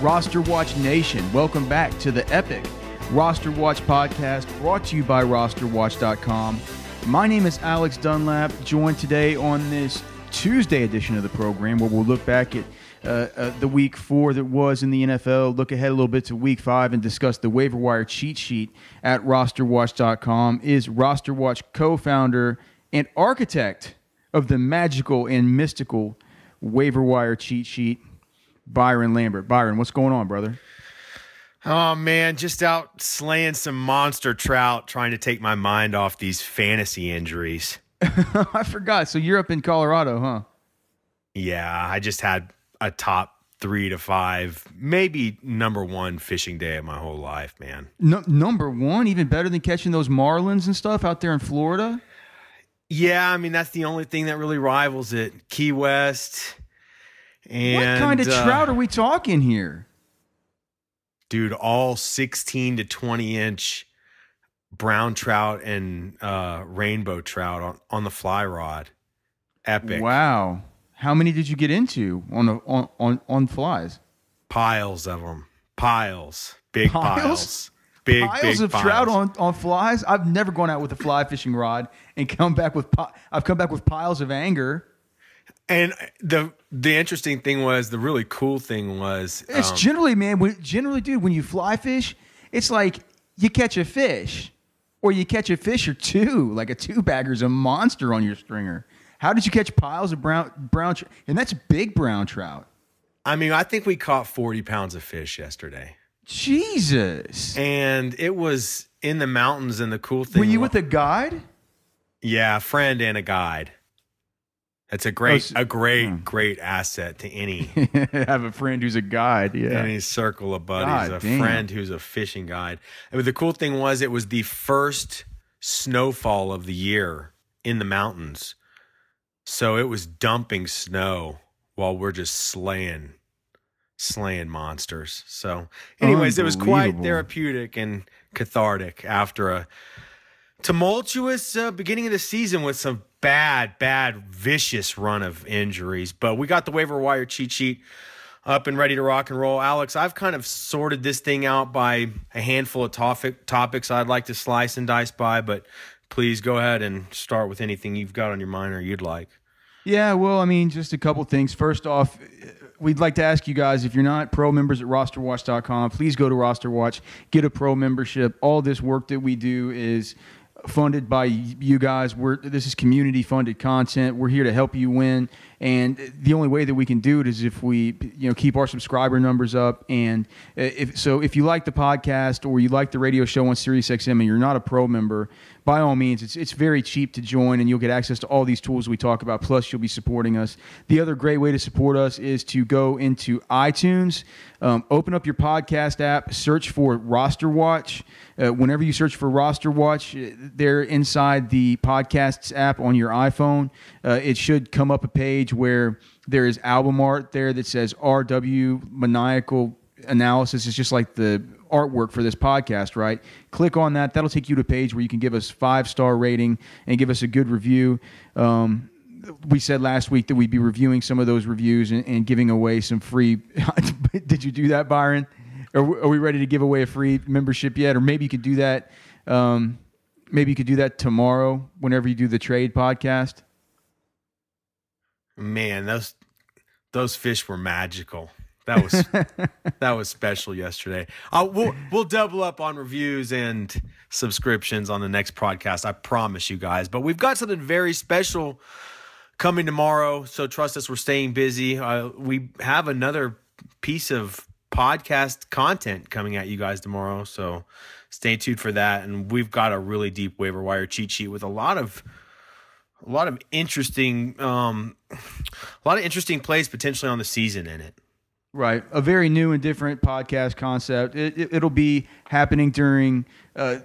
Roster Watch Nation, welcome back to the epic Roster Watch podcast brought to you by rosterwatch.com. My name is Alex Dunlap, joined today on this Tuesday edition of the program where we'll look back at uh, uh, the week four that was in the NFL, look ahead a little bit to week five, and discuss the waiver wire cheat sheet at rosterwatch.com. Is Roster Watch co founder and architect of the magical and mystical waiver wire cheat sheet, Byron Lambert. Byron, what's going on, brother? Oh man, just out slaying some monster trout, trying to take my mind off these fantasy injuries. I forgot. So you're up in Colorado, huh? Yeah, I just had a top three to five, maybe number one fishing day of my whole life, man. No, number one, even better than catching those marlins and stuff out there in Florida. Yeah, I mean that's the only thing that really rivals it. Key West. And, what kind of uh, trout are we talking here? dude? All sixteen to twenty inch brown trout and uh, rainbow trout on, on the fly rod. Epic. Wow. How many did you get into on a, on, on on flies? piles of them piles big Piles? piles, big piles big of piles. trout on, on flies. I've never gone out with a fly fishing rod and come back with pi- I've come back with piles of anger. And the the interesting thing was the really cool thing was It's um, generally, man. When, generally, dude, when you fly fish, it's like you catch a fish, or you catch a fish or two. Like a two bagger's a monster on your stringer. How did you catch piles of brown brown? Tr- and that's big brown trout. i mean i think we caught 40 pounds of fish yesterday Jesus. and it was in the mountains and the cool thing Were you wa- with a guide? yeah a friend and a guide that's a great s- a great hmm. great asset to any have a friend who's a guide. Yeah. any circle of buddies, God a damn. friend who's a fishing guide. And the cool thing was, it was the first snowfall of the year in the mountains. So it was dumping snow while we're just slaying, slaying monsters. So, anyways, it was quite therapeutic and cathartic after a tumultuous uh, beginning of the season with some bad, bad, vicious run of injuries. But we got the waiver wire cheat sheet up and ready to rock and roll. Alex, I've kind of sorted this thing out by a handful of topic, topics I'd like to slice and dice by, but please go ahead and start with anything you've got on your mind or you'd like. Yeah, well, I mean, just a couple things. First off, we'd like to ask you guys if you're not pro members at rosterwatch.com, please go to rosterwatch, get a pro membership. All this work that we do is funded by you guys. We're this is community funded content. We're here to help you win, and the only way that we can do it is if we, you know, keep our subscriber numbers up. And if so, if you like the podcast or you like the radio show on SiriusXM and you're not a pro member, by all means, it's it's very cheap to join, and you'll get access to all these tools we talk about. Plus, you'll be supporting us. The other great way to support us is to go into iTunes, um, open up your podcast app, search for Roster Watch. Uh, whenever you search for Roster Watch, uh, there inside the podcasts app on your iPhone, uh, it should come up a page where there is album art there that says RW Maniacal analysis is just like the artwork for this podcast, right? Click on that. That'll take you to a page where you can give us five star rating and give us a good review. Um, we said last week that we'd be reviewing some of those reviews and, and giving away some free. Did you do that, Byron? Are, are we ready to give away a free membership yet? Or maybe you could do that. Um, maybe you could do that tomorrow whenever you do the trade podcast. Man, those those fish were magical. That was that was special yesterday. Uh, we'll we'll double up on reviews and subscriptions on the next podcast. I promise you guys. But we've got something very special coming tomorrow. So trust us, we're staying busy. Uh, we have another piece of podcast content coming at you guys tomorrow. So stay tuned for that. And we've got a really deep waiver wire cheat sheet with a lot of a lot of interesting um a lot of interesting plays potentially on the season in it. Right, a very new and different podcast concept. It, will it, be happening during. Uh,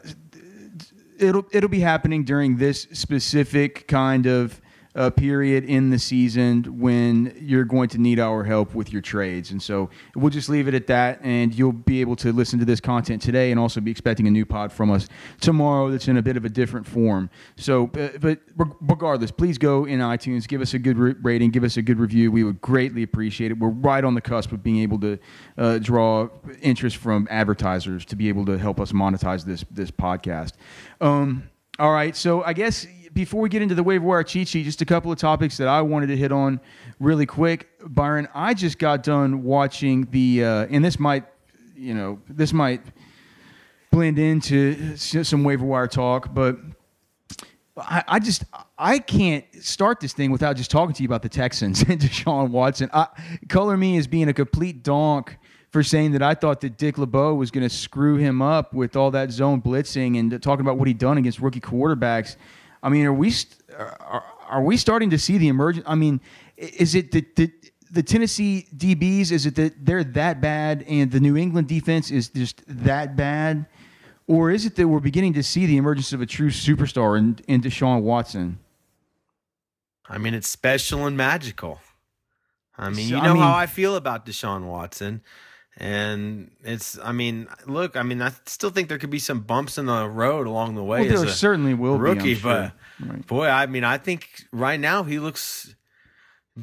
it'll it'll be happening during this specific kind of uh, period in the season when you're going to need our help with your trades. And so we'll just leave it at that. And you'll be able to listen to this content today and also be expecting a new pod from us tomorrow that's in a bit of a different form. So, uh, but regardless, please go in iTunes, give us a good rating, give us a good review. We would greatly appreciate it. We're right on the cusp of being able to uh, draw interest from advertisers to be able to help us monetize this, this podcast. Um, all right. So I guess before we get into the waiver wire cheat sheet, just a couple of topics that I wanted to hit on really quick. Byron, I just got done watching the, uh, and this might, you know, this might blend into some waiver wire talk, but I, I, just I can't start this thing without just talking to you about the Texans and Deshaun Watson. I, color me as being a complete donk for saying that I thought that Dick LeBeau was going to screw him up with all that zone blitzing and talking about what he'd done against rookie quarterbacks. I mean, are we are, are we starting to see the emergence? I mean, is it the, the the Tennessee DBs? Is it that they're that bad, and the New England defense is just that bad, or is it that we're beginning to see the emergence of a true superstar in, in Deshaun Watson? I mean, it's special and magical. I mean, you know I mean, how I feel about Deshaun Watson. And it's, I mean, look, I mean, I still think there could be some bumps in the road along the way. Well, there certainly will rookie, be, but right. boy, I mean, I think right now he looks,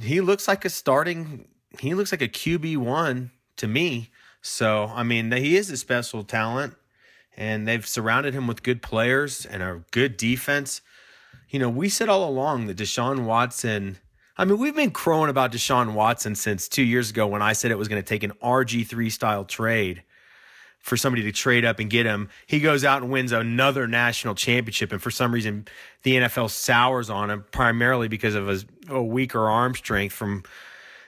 he looks like a starting, he looks like a QB one to me. So, I mean, he is a special talent, and they've surrounded him with good players and a good defense. You know, we said all along that Deshaun Watson I mean, we've been crowing about Deshaun Watson since two years ago when I said it was going to take an RG3 style trade for somebody to trade up and get him. He goes out and wins another national championship, and for some reason, the NFL sours on him primarily because of his a weaker arm strength from.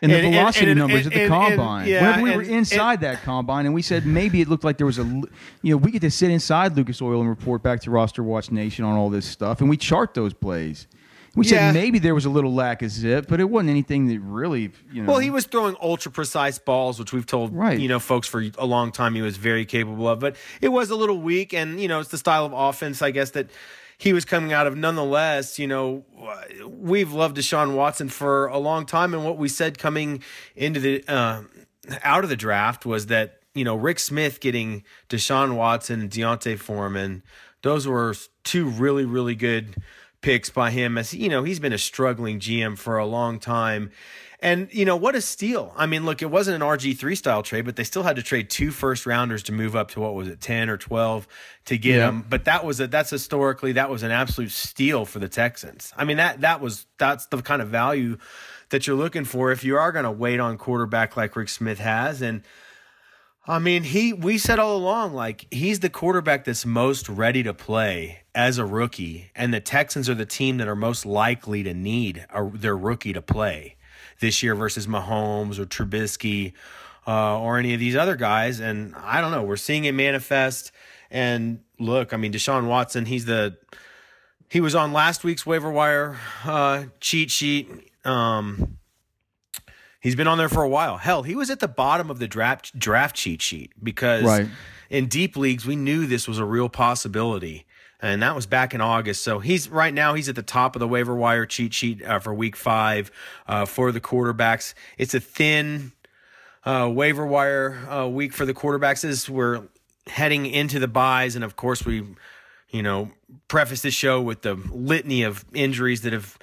And the and, velocity and, and, numbers at the combine. Yeah, we were inside that combine, and we said maybe it looked like there was a, you know, we get to sit inside Lucas Oil and report back to Roster Watch Nation on all this stuff, and we chart those plays. We yeah. said maybe there was a little lack of zip, but it wasn't anything that really, you know. Well, he was throwing ultra precise balls, which we've told right. you know folks for a long time he was very capable of. But it was a little weak, and you know it's the style of offense, I guess that he was coming out of. Nonetheless, you know, we've loved Deshaun Watson for a long time, and what we said coming into the uh, out of the draft was that you know Rick Smith getting Deshaun Watson and D'Onta Foreman, those were two really really good picks by him as you know he's been a struggling GM for a long time. And you know what a steal! I mean, look, it wasn't an RG three style trade, but they still had to trade two first rounders to move up to what was it, ten or twelve to get yeah. him. But that was a that's historically that was an absolute steal for the Texans. I mean that that was that's the kind of value that you're looking for if you are going to wait on quarterback like Rick Smith has. And I mean, he we said all along like he's the quarterback that's most ready to play as a rookie, and the Texans are the team that are most likely to need a, their rookie to play this year versus Mahomes or Trubisky uh, or any of these other guys. And I don't know, we're seeing it manifest. And look, I mean, Deshaun Watson, he's the he was on last week's waiver wire uh, cheat sheet. Um, He's been on there for a while. Hell, he was at the bottom of the draft draft cheat sheet because right. in deep leagues we knew this was a real possibility, and that was back in August. So he's right now he's at the top of the waiver wire cheat sheet uh, for Week Five uh, for the quarterbacks. It's a thin uh, waiver wire uh, week for the quarterbacks as we're heading into the byes, and of course we, you know, preface this show with the litany of injuries that have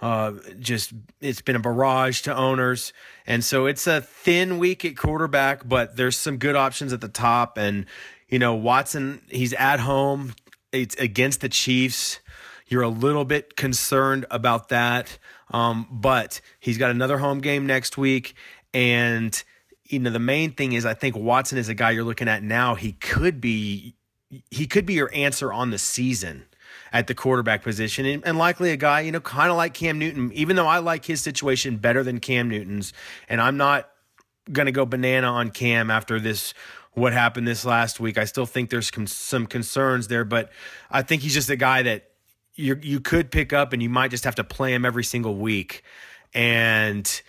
uh, just it's been a barrage to owners, and so it's a thin week at quarterback, but there's some good options at the top. And you know, Watson, he's at home. It's against the Chiefs. You're a little bit concerned about that, um, but he's got another home game next week, and you know the main thing is I think Watson is a guy you're looking at now. He could be he could be your answer on the season at the quarterback position, and, and likely a guy, you know, kind of like Cam Newton. Even though I like his situation better than Cam Newton's, and I'm not going to go banana on Cam after this what happened this last week. I still think there's some concerns there, but I think he's just a guy that you you could pick up and you might just have to play him every single week and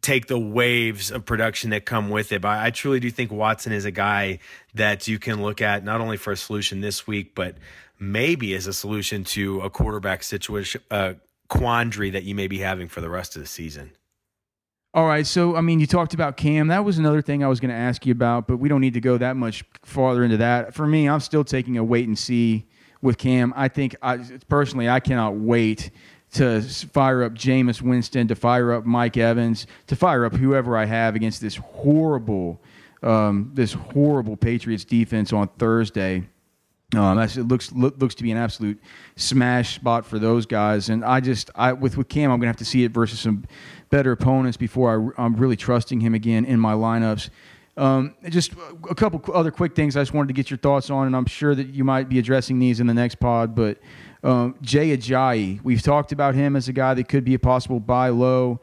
take the waves of production that come with it. But I truly do think Watson is a guy that you can look at not only for a solution this week, but maybe as a solution to a quarterback situation uh, quandary that you may be having for the rest of the season. All right, so I mean, you talked about Cam. That was another thing I was going to ask you about, but we don't need to go that much farther into that. For me, I'm still taking a wait and see with Cam. I think, I, personally, I cannot wait to fire up Jameis Winston, to fire up Mike Evans, to fire up whoever I have against this horrible, um, this horrible Patriots defense on Thursday. Um, it looks look, looks to be an absolute smash spot for those guys, and I just I with with Cam, I'm gonna have to see it versus some better opponents before I, am really trusting him again in my lineups. Um, just a couple other quick things I just wanted to get your thoughts on, and I'm sure that you might be addressing these in the next pod. But um, Jay Ajayi, we've talked about him as a guy that could be a possible buy low.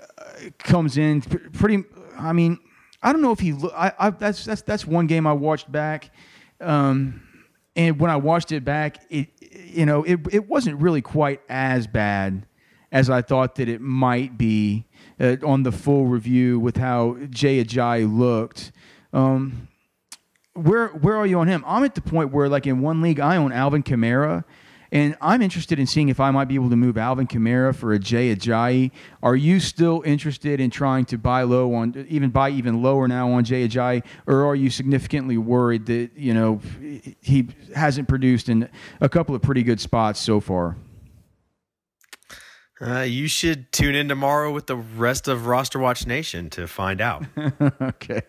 Uh, comes in pretty. I mean, I don't know if he. I, I, that's that's that's one game I watched back. Um, and when I watched it back, it you know it it wasn't really quite as bad as I thought that it might be uh, on the full review with how Jay Ajayi looked. Um, where where are you on him? I'm at the point where like in one league I own Alvin Kamara, and I'm interested in seeing if I might be able to move Alvin Kamara for a Jay Ajayi. Are you still interested in trying to buy low on, even buy even lower now on Jay Ajayi, or are you significantly worried that you know he hasn't produced in a couple of pretty good spots so far? Uh, you should tune in tomorrow with the rest of Roster Watch Nation to find out. okay.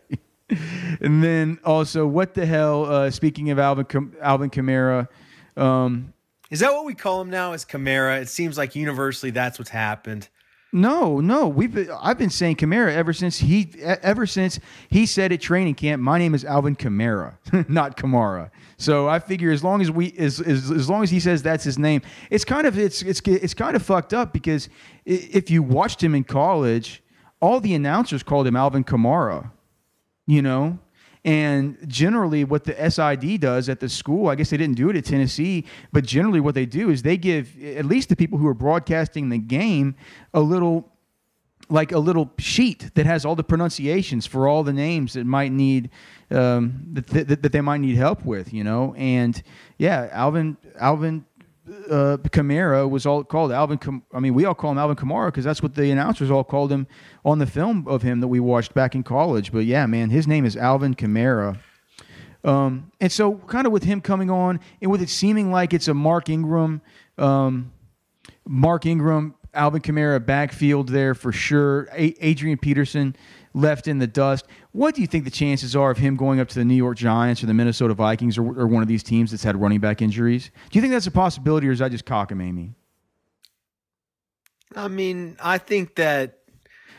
And then also, what the hell? Uh, speaking of Alvin Alvin Kamara, um, is that what we call him now? Is Kamara? It seems like universally that's what's happened. No, no. We've been, I've been saying Kamara ever since he ever since he said at training camp, my name is Alvin Kamara, not Kamara. So I figure as long as we as, as as long as he says that's his name, it's kind of it's it's it's kind of fucked up because if you watched him in college, all the announcers called him Alvin Kamara. You know, and generally, what the SID does at the school, I guess they didn't do it at Tennessee, but generally, what they do is they give at least the people who are broadcasting the game a little like a little sheet that has all the pronunciations for all the names that might need um, that, that, that, they might need help with, you know. And yeah, Alvin Alvin uh, Kamara was all called Alvin. Cam- I mean, we all call him Alvin Kamara because that's what the announcers all called him on the film of him that we watched back in college. But yeah, man, his name is Alvin Kamara. Um, and so, kind of with him coming on, and with it seeming like it's a Mark Ingram, um, Mark Ingram, Alvin Kamara backfield there for sure. A- Adrian Peterson left in the dust. What do you think the chances are of him going up to the New York Giants or the Minnesota Vikings or, or one of these teams that's had running back injuries? Do you think that's a possibility, or is that just cockamamie? I mean, I think that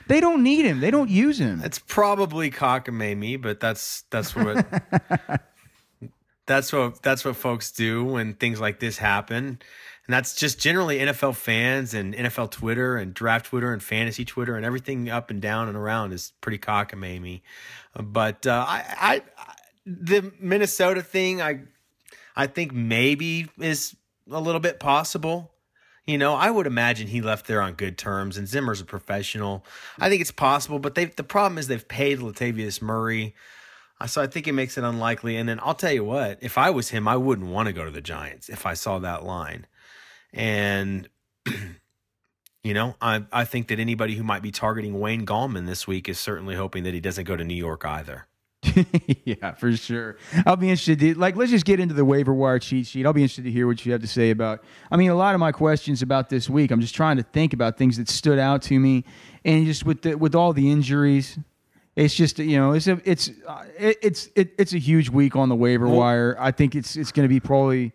they don't need him. They don't use him. It's probably cockamamie, but that's that's what that's what that's what folks do when things like this happen. And that's just generally NFL fans and NFL Twitter and draft Twitter and fantasy Twitter and everything up and down and around is pretty cockamamie. But uh, I, I, the Minnesota thing, I, I think maybe is a little bit possible. You know, I would imagine he left there on good terms, and Zimmer's a professional. I think it's possible, but they the problem is they've paid Latavius Murray, uh, so I think it makes it unlikely. And then I'll tell you what, if I was him, I wouldn't want to go to the Giants if I saw that line. And you know, I I think that anybody who might be targeting Wayne Gallman this week is certainly hoping that he doesn't go to New York either. yeah, for sure. I'll be interested. To, like, let's just get into the waiver wire cheat sheet. I'll be interested to hear what you have to say about. I mean, a lot of my questions about this week. I'm just trying to think about things that stood out to me, and just with the, with all the injuries, it's just you know it's a it's uh, it, it's it, it's a huge week on the waiver wire. I think it's it's going to be probably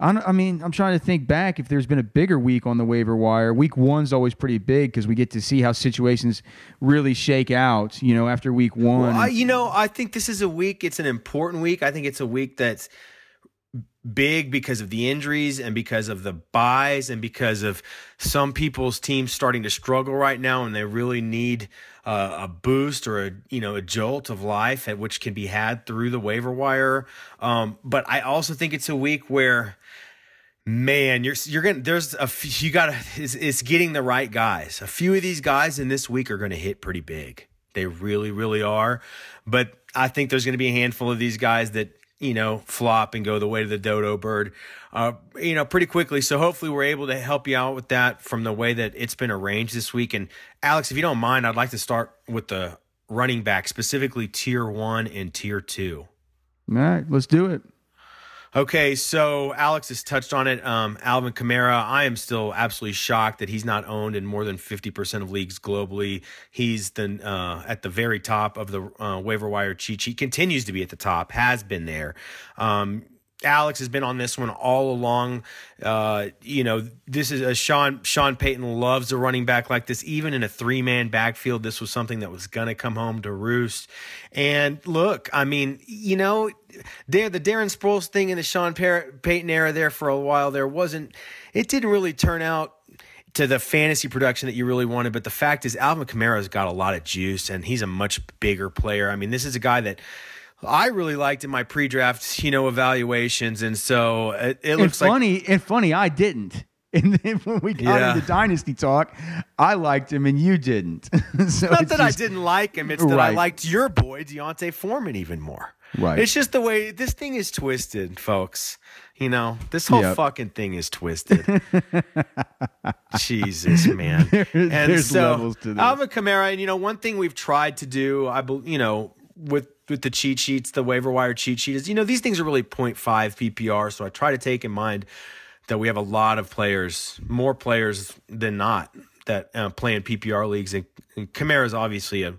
I mean, I'm trying to think back if there's been a bigger week on the waiver wire. Week one's always pretty big because we get to see how situations really shake out. You know, after week one. Well, I, you know, I think this is a week. It's an important week. I think it's a week that's big because of the injuries and because of the byes and because of some people's teams starting to struggle right now and they really need uh, a boost or a you know a jolt of life which can be had through the waiver wire. Um, but I also think it's a week where man you're you're gonna there's a few, you gotta it's, it's getting the right guys. A few of these guys in this week are gonna hit pretty big. They really really are. But i think there's gonna be a handful of these guys that you know, flop and go the way to the dodo bird, uh, you know, pretty quickly. So hopefully we're able to help you out with that from the way that it's been arranged this week. And Alex, if you don't mind, I'd like to start with the running back, specifically tier one and tier two. All right, let's do it. Okay, so Alex has touched on it. Um, Alvin Kamara, I am still absolutely shocked that he's not owned in more than 50% of leagues globally. He's the uh, at the very top of the uh, waiver wire cheat sheet, continues to be at the top, has been there. Um, Alex has been on this one all along. Uh, you know, this is a Sean Sean Payton loves a running back like this. Even in a three man backfield, this was something that was gonna come home to roost. And look, I mean, you know, there the Darren Sproles thing in the Sean Payton era there for a while. There wasn't. It didn't really turn out to the fantasy production that you really wanted. But the fact is, Alvin Kamara's got a lot of juice, and he's a much bigger player. I mean, this is a guy that I really liked in my pre-draft, you know, evaluations, and so it, it looks and funny. Like, and funny, I didn't. And then when we got yeah. into dynasty talk, I liked him and you didn't. so Not that just, I didn't like him; it's that right. I liked your boy D'Onta Foreman even more. Right. It's just the way this thing is twisted, folks. You know, this whole yep. fucking thing is twisted. Jesus, man. There, and there's so, levels to this. Alvin Kamara, and you know, one thing we've tried to do, I, believe, you know, with with the cheat sheets, the waiver wire cheat sheet is, you know, these things are really 0.5 PPR. So I try to take in mind that we have a lot of players, more players than not, that uh, play in PPR leagues. And, and Kamara is obviously a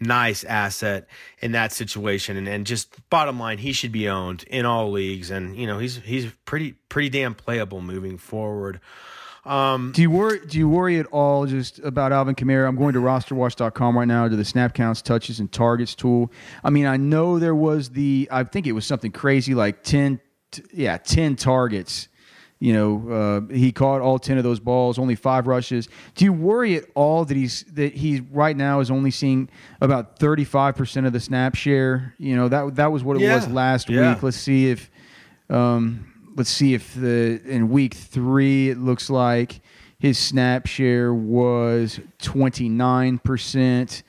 nice asset in that situation. And, and just bottom line, he should be owned in all leagues. And, you know, he's, he's pretty, pretty damn playable moving forward. Um, do you worry? Do you worry at all just about Alvin Kamara? I'm going to rosterwatch.com right now to the snap counts, touches, and targets tool. I mean, I know there was the. I think it was something crazy like ten. Yeah, ten targets. You know, uh, he caught all ten of those balls, only five rushes. Do you worry at all that he's that he right now is only seeing about 35 percent of the snap share? You know that that was what it yeah. was last yeah. week. Let's see if. Um, let's see if the in week three it looks like his snap share was 29%.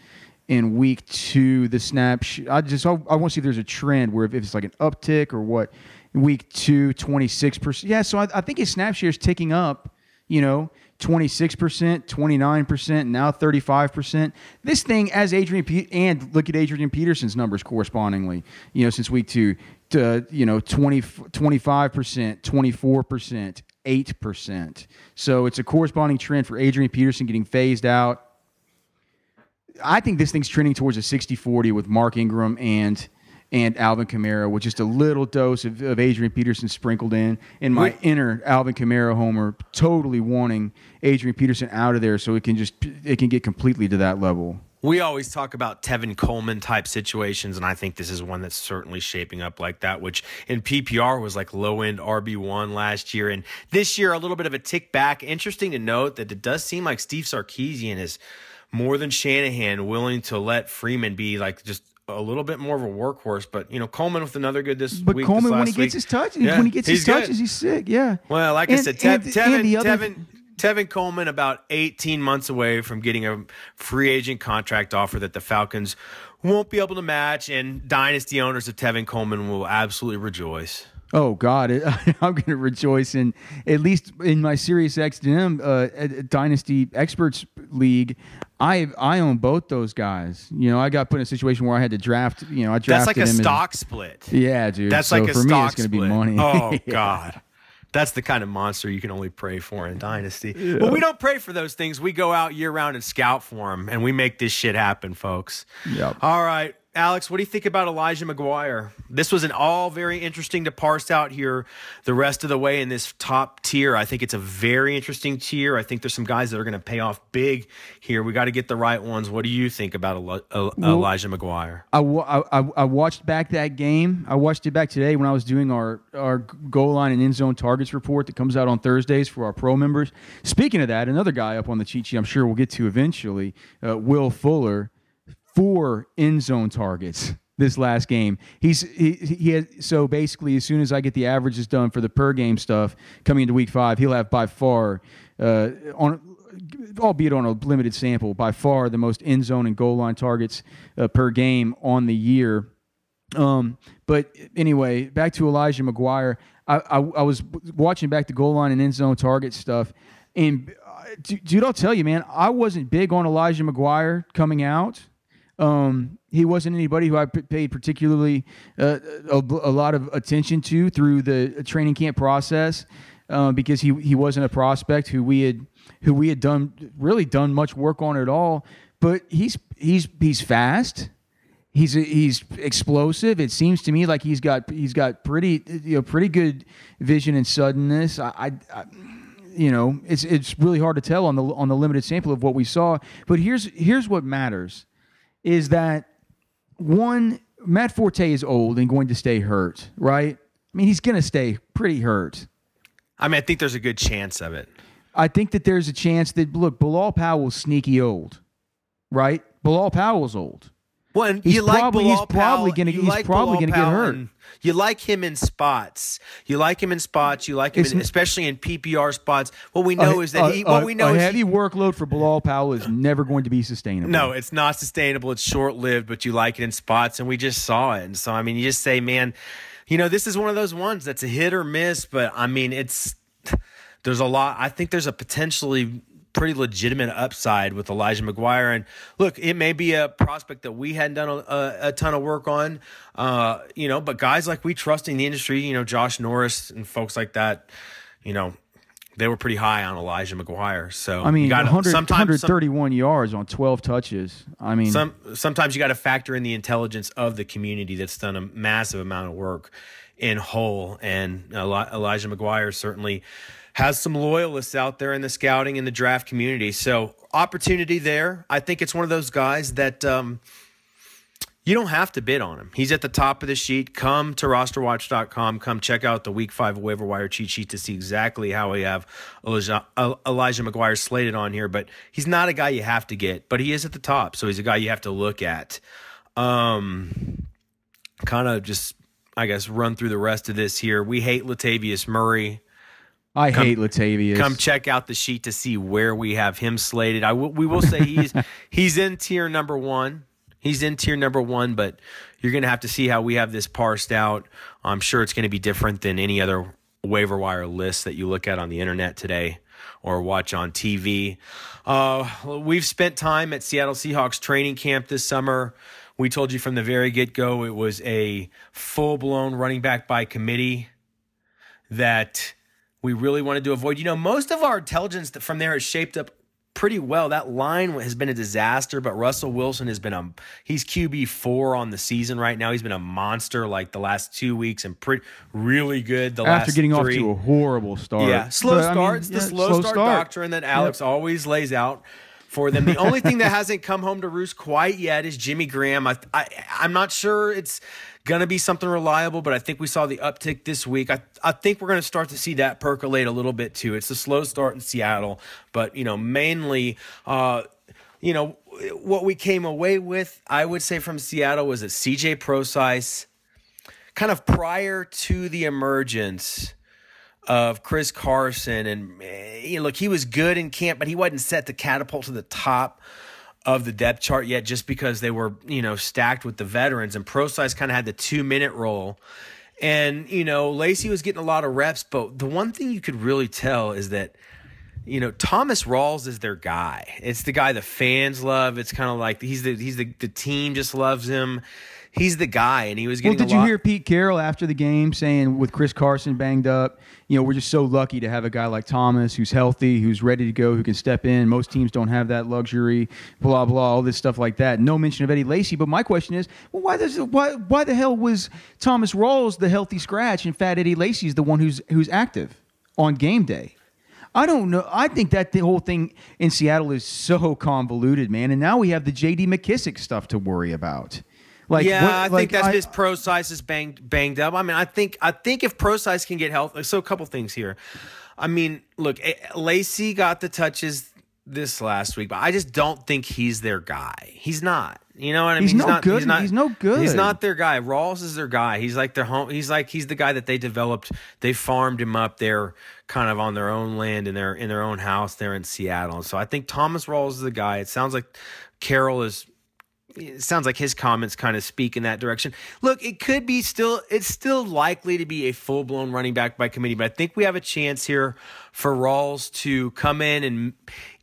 In week two, the snap, sh- I just I, I want to see if there's a trend where if, if, it's like an uptick or what. Week two, 26%. Yeah, so I, I think his snap share is ticking up. You know, 26%, 29%, now 35%. This thing, as Adrian, Pe- and look at Adrian Peterson's numbers correspondingly, you know, since week two, to, you know, 20, 25%, 24%, 8%. So it's a corresponding trend for Adrian Peterson getting phased out. I think this thing's trending towards a 60 40 with Mark Ingram and and Alvin Kamara with just a little dose of, of Adrian Peterson sprinkled in. In my Wait. inner Alvin Kamara homer, totally wanting Adrian Peterson out of there so it can just it can get completely to that level. We always talk about Tevin Coleman type situations, and I think this is one that's certainly shaping up like that, which in PPR was like low end RB1 last year. And this year, a little bit of a tick back. Interesting to note that it does seem like Steve Sarkisian is more than Shanahan willing to let Freeman be like just a little bit more of a workhorse, but you know Coleman with another good this but week. But Coleman, when he gets his touch, yeah, when he gets his touches, he's sick. Yeah. Well, like and, I said, Te- and, Tevin, and Tevin, Tevin Coleman about 18 months away from getting a free agent contract offer that the Falcons won't be able to match, and dynasty owners of Tevin Coleman will absolutely rejoice. Oh God, I'm going to rejoice in at least in my Sirius XM uh, Dynasty Experts League. I I own both those guys. You know, I got put in a situation where I had to draft. You know, I drafted. That's like a stock as, split. Yeah, dude. That's so like a for stock me, it's going to be money. Oh. God. That's the kind of monster you can only pray for in Dynasty. Yeah. But we don't pray for those things. We go out year round and scout for them, and we make this shit happen, folks. Yep. All right. Alex, what do you think about Elijah McGuire? This was an all very interesting to parse out here the rest of the way in this top tier. I think it's a very interesting tier. I think there's some guys that are going to pay off big here. We got to get the right ones. What do you think about Eli- Elijah McGuire? I, I, I watched back that game. I watched it back today when I was doing our, our goal line and end zone targets report that comes out on Thursdays for our pro members. Speaking of that, another guy up on the cheat sheet I'm sure we'll get to eventually, uh, Will Fuller four end zone targets this last game. He's he, he has so basically as soon as I get the averages done for the per game stuff coming into week five, he'll have by far uh, on albeit on a limited sample, by far the most end zone and goal line targets uh, per game on the year. Um, but anyway, back to Elijah McGuire. I, I, I was watching back the goal line and end zone target stuff, and uh, dude, I'll tell you, man, I wasn't big on Elijah McGuire coming out. Um, he wasn't anybody who I paid particularly uh, a, a, lot of attention to through the training camp process uh, because he he wasn't a prospect who we had who we had done really done much work on at all. But he's he's he's fast. He's he's explosive. It seems to me like he's got he's got pretty you know pretty good vision and suddenness. I, I, I you know it's it's really hard to tell on the on the limited sample of what we saw. But here's here's what matters is that one, Matt Forte is old and going to stay hurt, right? I mean, he's going to stay pretty hurt. I mean, I think there's a good chance of it. I think that there's a chance that look, Bilal Powell's sneaky old, right? Bilal Powell's old. Well, and he's you probably, like he's probably going to he's like probably going to get hurt. You like him in spots. You like him in spots. You like him, in, especially in PPR spots. What we know is that he. What we know a is heavy he, workload for Bilal Powell is never going to be sustainable. No, it's not sustainable. It's short lived, but you like it in spots, and we just saw it. And so, I mean, you just say, man, you know, this is one of those ones that's a hit or miss. But I mean, it's there's a lot. I think there's a potentially pretty legitimate upside with Elijah McGuire. And look, it may be a prospect that we hadn't done a, a ton of work on, uh, you know, but guys like we trust in the industry, you know, Josh Norris and folks like that, you know, they were pretty high on Elijah McGuire. So I mean, you 100, 131 some, yards on 12 touches. I mean, some, sometimes you got to factor in the intelligence of the community that's done a massive amount of work in whole. And Elijah McGuire certainly has some loyalists out there in the scouting and the draft community. So opportunity there. I think it's one of those guys that um, you don't have to bid on him. He's at the top of the sheet. Come to rosterwatch.com. Come check out the week five waiver wire cheat sheet to see exactly how we have Elijah, Elijah McGuire slated on here. But he's not a guy you have to get, but he is at the top. So he's a guy you have to look at. Um, kind of just, I guess, run through the rest of this here. We hate Latavius Murray. I come, hate Latavius. Come check out the sheet to see where we have him slated. I w- we will say he's he's in tier number one. He's in tier number one, but you're going to have to see how we have this parsed out. I'm sure it's going to be different than any other waiver wire list that you look at on the internet today or watch on TV. Uh, we've spent time at Seattle Seahawks training camp this summer. We told you from the very get go it was a full blown running back by committee that we really wanted to avoid. You know, most of our intelligence from there is shaped up pretty well. That line has been a disaster, but Russell Wilson has been a he's QB four on the season right now. He's been a monster like the last two weeks and pretty really good. The after getting three. off to a horrible start. Yeah, slow but, start. I mean, it's the slow, slow, start, start doctrine that Alex yep. always lays out for them. The only thing that hasn't come home to roost quite yet is Jimmy Graham. I, I I'm not sure it's going to be something reliable, but I think we saw the uptick this week. I, I think we're going to start to see that percolate a little bit too. It's a slow start in Seattle, but, you know, mainly, uh, you know, what we came away with, I would say from Seattle was that CJ Prosise, kind of prior to the emergence of Chris Carson, and you know, look, he was good in camp, but he wasn't set to catapult to the top of the depth chart yet just because they were, you know, stacked with the veterans and Prosise kind of had the 2 minute role. And, you know, Lacy was getting a lot of reps, but the one thing you could really tell is that you know, Thomas Rawls is their guy. It's the guy the fans love. It's kind of like he's the he's the the team just loves him. He's the guy, and he was getting. Well, did you hear Pete Carroll after the game saying, with Chris Carson banged up, you know, we're just so lucky to have a guy like Thomas who's healthy, who's ready to go, who can step in. Most teams don't have that luxury. Blah blah, all this stuff like that. No mention of Eddie Lacy. But my question is, well, why does why why the hell was Thomas Rawls the healthy scratch and Fat Eddie Lacy is the one who's who's active on game day? I don't know. I think that the whole thing in Seattle is so convoluted, man. And now we have the J.D. McKissic stuff to worry about. Like, yeah, what- I like, think that's I- his Prosise is banged banged up. I mean, I think I think if Prosise can get health, so a couple things here. I mean, look, eh, Lacy got the touches this last week, but I just don't think he's their guy. He's not. You know what I He's mean? no not, good. He's, not, He's no good. He's not their guy. Rawls is their guy. He's like their home. He's like he's the guy that they developed. They farmed him up there, kind of on their own land in their in their own house there in Seattle. So I think Thomas Rawls is the guy. It sounds like Carroll is it sounds like his comments kind of speak in that direction. Look, it could be still, it's still likely to be a full blown running back by committee, but I think we have a chance here for Rawls to come in and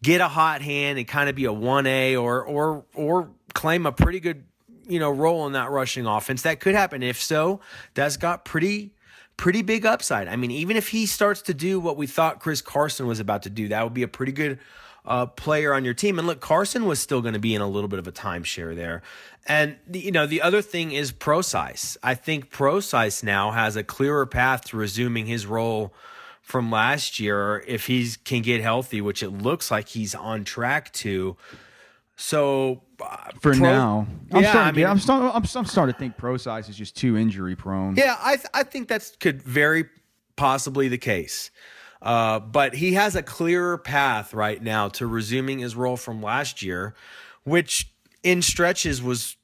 get a hot hand and kind of be a one A or or or claim a pretty good you know role in that rushing offense. That could happen. If so, that's got pretty pretty big upside. I mean, even if he starts to do what we thought Chris Carson was about to do, that would be a pretty good uh, player on your team. And look, Carson was still going to be in a little bit of a timeshare there. And the, you know, the other thing is Prosise. I think Prosise now has a clearer path to resuming his role from last year if he can get healthy, which it looks like he's on track to. So uh, for Pro- now. I'm yeah, starting. I mean- I'm, starting, I'm, I'm starting to think Prosise is just too injury prone. Yeah, I th- I think that's could very possibly the case. Uh, but he has a clearer path right now to resuming his role from last year, which in stretches was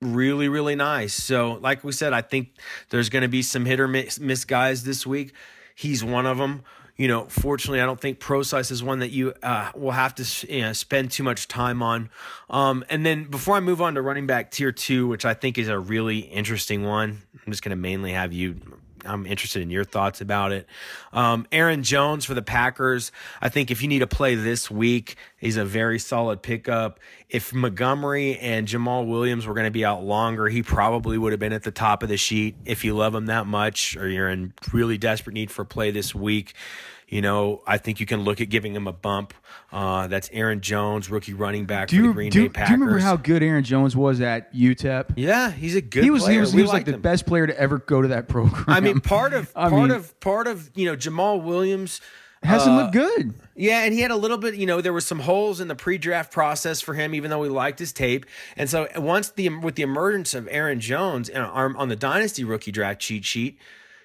really really nice. So, like we said, I think there's going to be some hit or miss, miss guys this week. He's one of them. You know, fortunately, I don't think Prosise is one that you uh, will have to you know, spend too much time on. Um, and then before I move on to running back tier two, which I think is a really interesting one, I'm just going to mainly have you I'm interested in your thoughts about it. Um, Aaron Jones for the Packers. I think if you need a play this week, he's a very solid pickup. If Montgomery and Jamaal Williams were going to be out longer, he probably would have been at the top of the sheet. If you love him that much or you're in really desperate need for play this week, you know, I think you can look at giving him a bump. Uh, that's Aaron Jones, rookie running back Do for you, the Green do, Bay do you remember how good Aaron Jones was at UTEP? Yeah, he's a good He was. player. He was. He was like liked the best player to ever go to that program. I mean, part of part mean- of part of you know Jamaal Williams hasn't uh, looked good. Yeah, and he had a little bit, you know, there was some holes in the pre-draft process for him, even though we liked his tape. And so once the with the emergence of Aaron Jones on the dynasty rookie draft cheat sheet,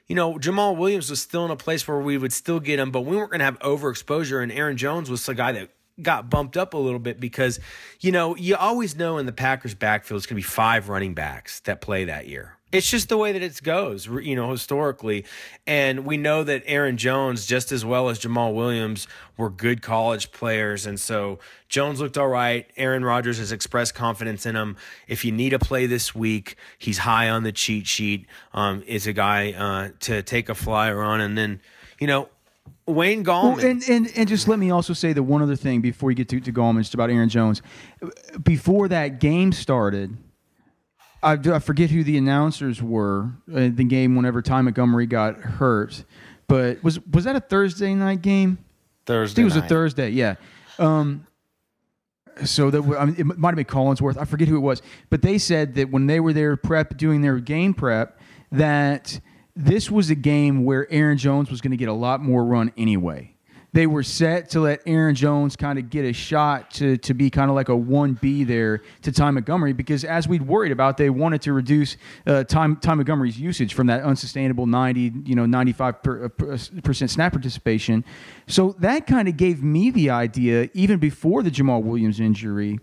you know, Jamaal Williams was still in a place where we would still get him, but we weren't going to have overexposure. And Aaron Jones was the guy that got bumped up a little bit because, you know, you always know in the Packers backfield it's going to be five running backs that play that year. It's just the way that it goes, you know, historically. And we know that Aaron Jones, just as well as Jamaal Williams, were good college players. And so Jones looked all right. Aaron Rodgers has expressed confidence in him. If you need a play this week, he's high on the cheat sheet. Um, is a guy uh, to take a flyer on. And then, you know, Wayne Gallman. Well, and, and and just let me also say the one other thing before you get to, to Gallman, just about Aaron Jones. Before that game started, I, I forget who the announcers were in the game whenever Ty Montgomery got hurt. But was was that a Thursday night game? I Thursday. think it was a. Thursday. Yeah. Um, so that I mean, it might have been Collinsworth. I forget who it was, but they said that when they were there prep doing their game prep, that this was a game where Aaron Jones was going to get a lot more run anyway. They were set to let Aaron Jones kind of get a shot to, to be kind of like a 1B there to Ty Montgomery because, as we'd worried about, they wanted to reduce uh, Ty, Ty Montgomery's usage from that unsustainable 90, you know, 95 per, uh, per- percent snap participation. So that kind of gave me the idea, even before the Jamaal Williams injury,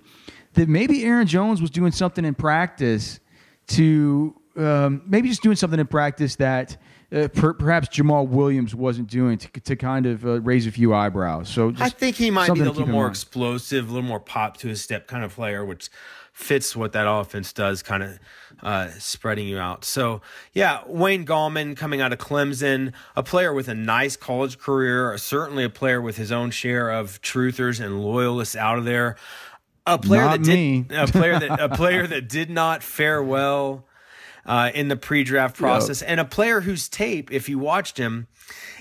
that maybe Aaron Jones was doing something in practice to um, maybe just doing something in practice that uh, per, perhaps Jamaal Williams wasn't doing to, to kind of uh, raise a few eyebrows. So just I think he might be a little more explosive, a little more pop to his step kind of player, which fits what that offense does, kind of uh, spreading you out. So, yeah, Wayne Gallman coming out of Clemson, a player with a nice college career, certainly a player with his own share of truthers and loyalists out of there. A player Not that did a player that a player that did not fare well uh, in the pre-draft process, and a player whose tape, if you watched him,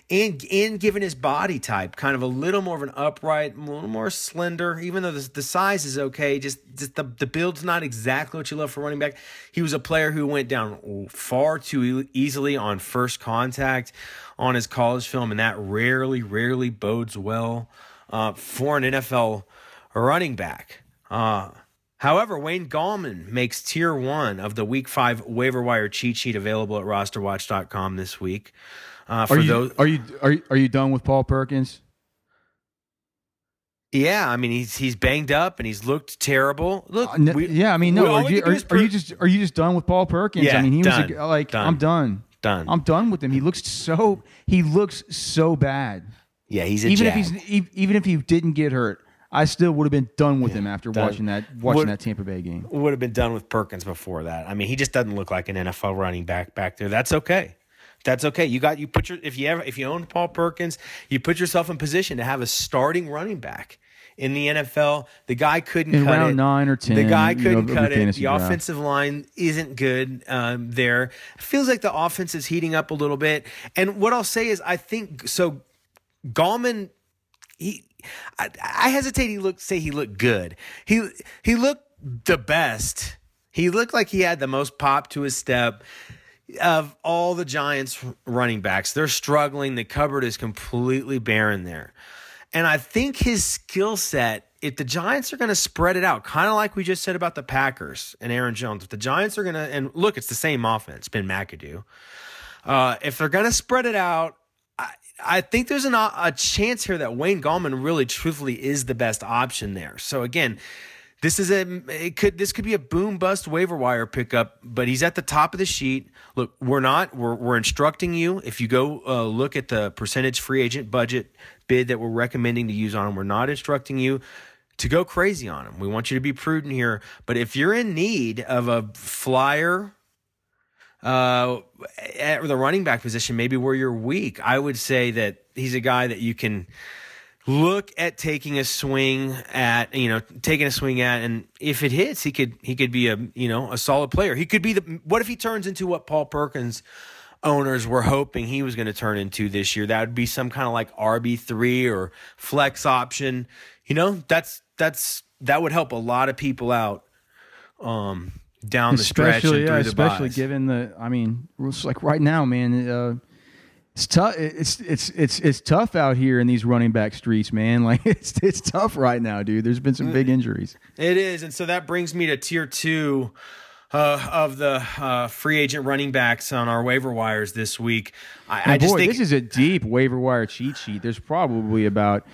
and and given his body type, kind of a little more of an upright, a little more slender, even though the, the size is okay, just, just the, the build's not exactly what you love for running back. He was a player who went down far too easily on first contact on his college film, and that rarely, rarely bodes well uh, for an NFL running back. Uh, however, Wayne Gallman makes tier one of the week five waiver wire cheat sheet available at rosterwatch.com this week. Uh, for Are you, those, are you are you are you done with Paul Perkins? yeah, I mean he's he's banged up and he's looked terrible. Look, Uh, we- yeah, I mean, no. Are you, are, is are you just are you just done with Paul Perkins? Yeah, I mean, he was a, like, done. I'm done. Done. I'm done with him. He looks so he looks so bad. yeah, he's a Even jag. if he's even if he didn't get hurt, I still would have been done with him after done. watching that watching Would- that Tampa Bay game. would have been done with Perkins before that. I mean, he just doesn't look like an NFL running back back there. That's okay. That's okay. You got you put your if you ever if you own Paul Perkins, you put yourself in position to have a starting running back in the NFL. The guy couldn't In cut round it. nine or 10, The guy couldn't the cut it. The draft. offensive line isn't good um, there. Feels like the offense is heating up a little bit. And what I'll say is, I think so. Gallman he I, I hesitate he looked say he looked good. He he looked the best. He looked like he had the most pop to his step of all the Giants running backs. They're struggling. The cupboard is completely barren there. And I think his skill set, if the Giants are going to spread it out, kind of like we just said about the Packers and Aaron Jones, if the Giants are going to, and look, it's the same offense, Ben McAdoo. Uh, if they're going to spread it out, I, think there's an, a chance here that Wayne Gallman really, truthfully, is the best option there. So again, this is a it could this could be a boom bust waiver wire pickup, but he's at the top of the sheet. Look, we're not we're we're instructing you if you go uh, look at the percentage free agent budget bid that we're recommending to use on him. We're not instructing you to go crazy on him. We want you to be prudent here. But if you're in need of a flyer uh, at the running back position, maybe where you're weak, I would say that he's a guy that you can look at taking a swing at, you know, taking a swing at, and if it hits, he could he could be a you know a solid player. He could be the. What if he turns into what Paul Perkins? Owners were hoping he was going to turn into this year. That would be some kind of like RB three or flex option. You know, that's that's that would help a lot of people out um, down the stretch and especially yeah, through the especially byes. given the I mean, it's like right now, man. Uh, it's tough. It's it's it's it's tough out here in these running back streets, man. Like it's it's tough right now, dude. There's been some Mm. big injuries. It is, and so that brings me to tier two uh, of the uh, free agent running backs on our waiver wires this week. I, I And just boy, think this is a deep waiver wire cheat sheet. There's probably about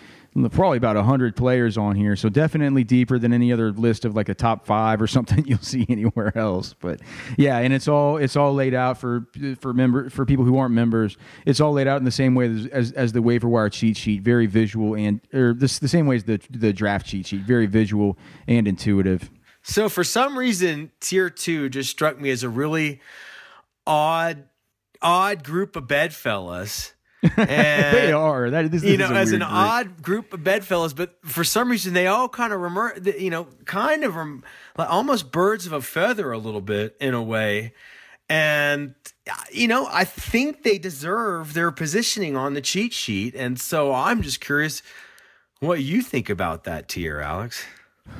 probably about hundred players on here, so definitely deeper than any other list of like a top five or something you'll see anywhere else. But yeah, and it's all it's all laid out for for member for people who aren't members. It's all laid out in the same way as as, as the waiver wire cheat sheet, very visual and or this the same way as the the draft cheat sheet, very visual and intuitive. so. For some reason, tier two just struck me as a really odd, odd group of bedfellas. They are that this, you this know, as an group. odd group of bedfellows, but for some reason they all kind of remember, you know, kind of rem- like almost birds of a feather a little bit in a way. And, you know, I think they deserve their positioning on the cheat sheet. And so I'm just curious what you think about that tier, Alex.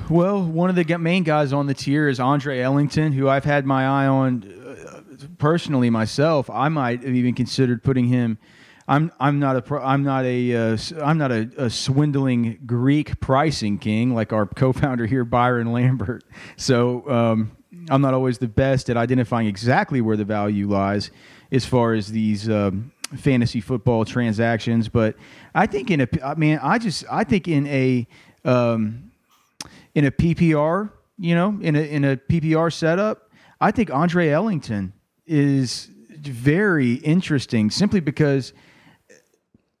Well, one of the main guys on the tier is Andre Ellington, who I've had my eye on uh, personally myself. I might have even considered putting him. I'm I'm not a I'm not a uh, I'm not a, a swindling Greek pricing king like our co-founder here, Byron Lambert. So um, I'm not always the best at identifying exactly where the value lies as far as these. Um, fantasy football transactions but i think in a i mean i just i think in a um, in a PPR, you know, in a in a PPR setup, I think Andre Ellington is very interesting simply because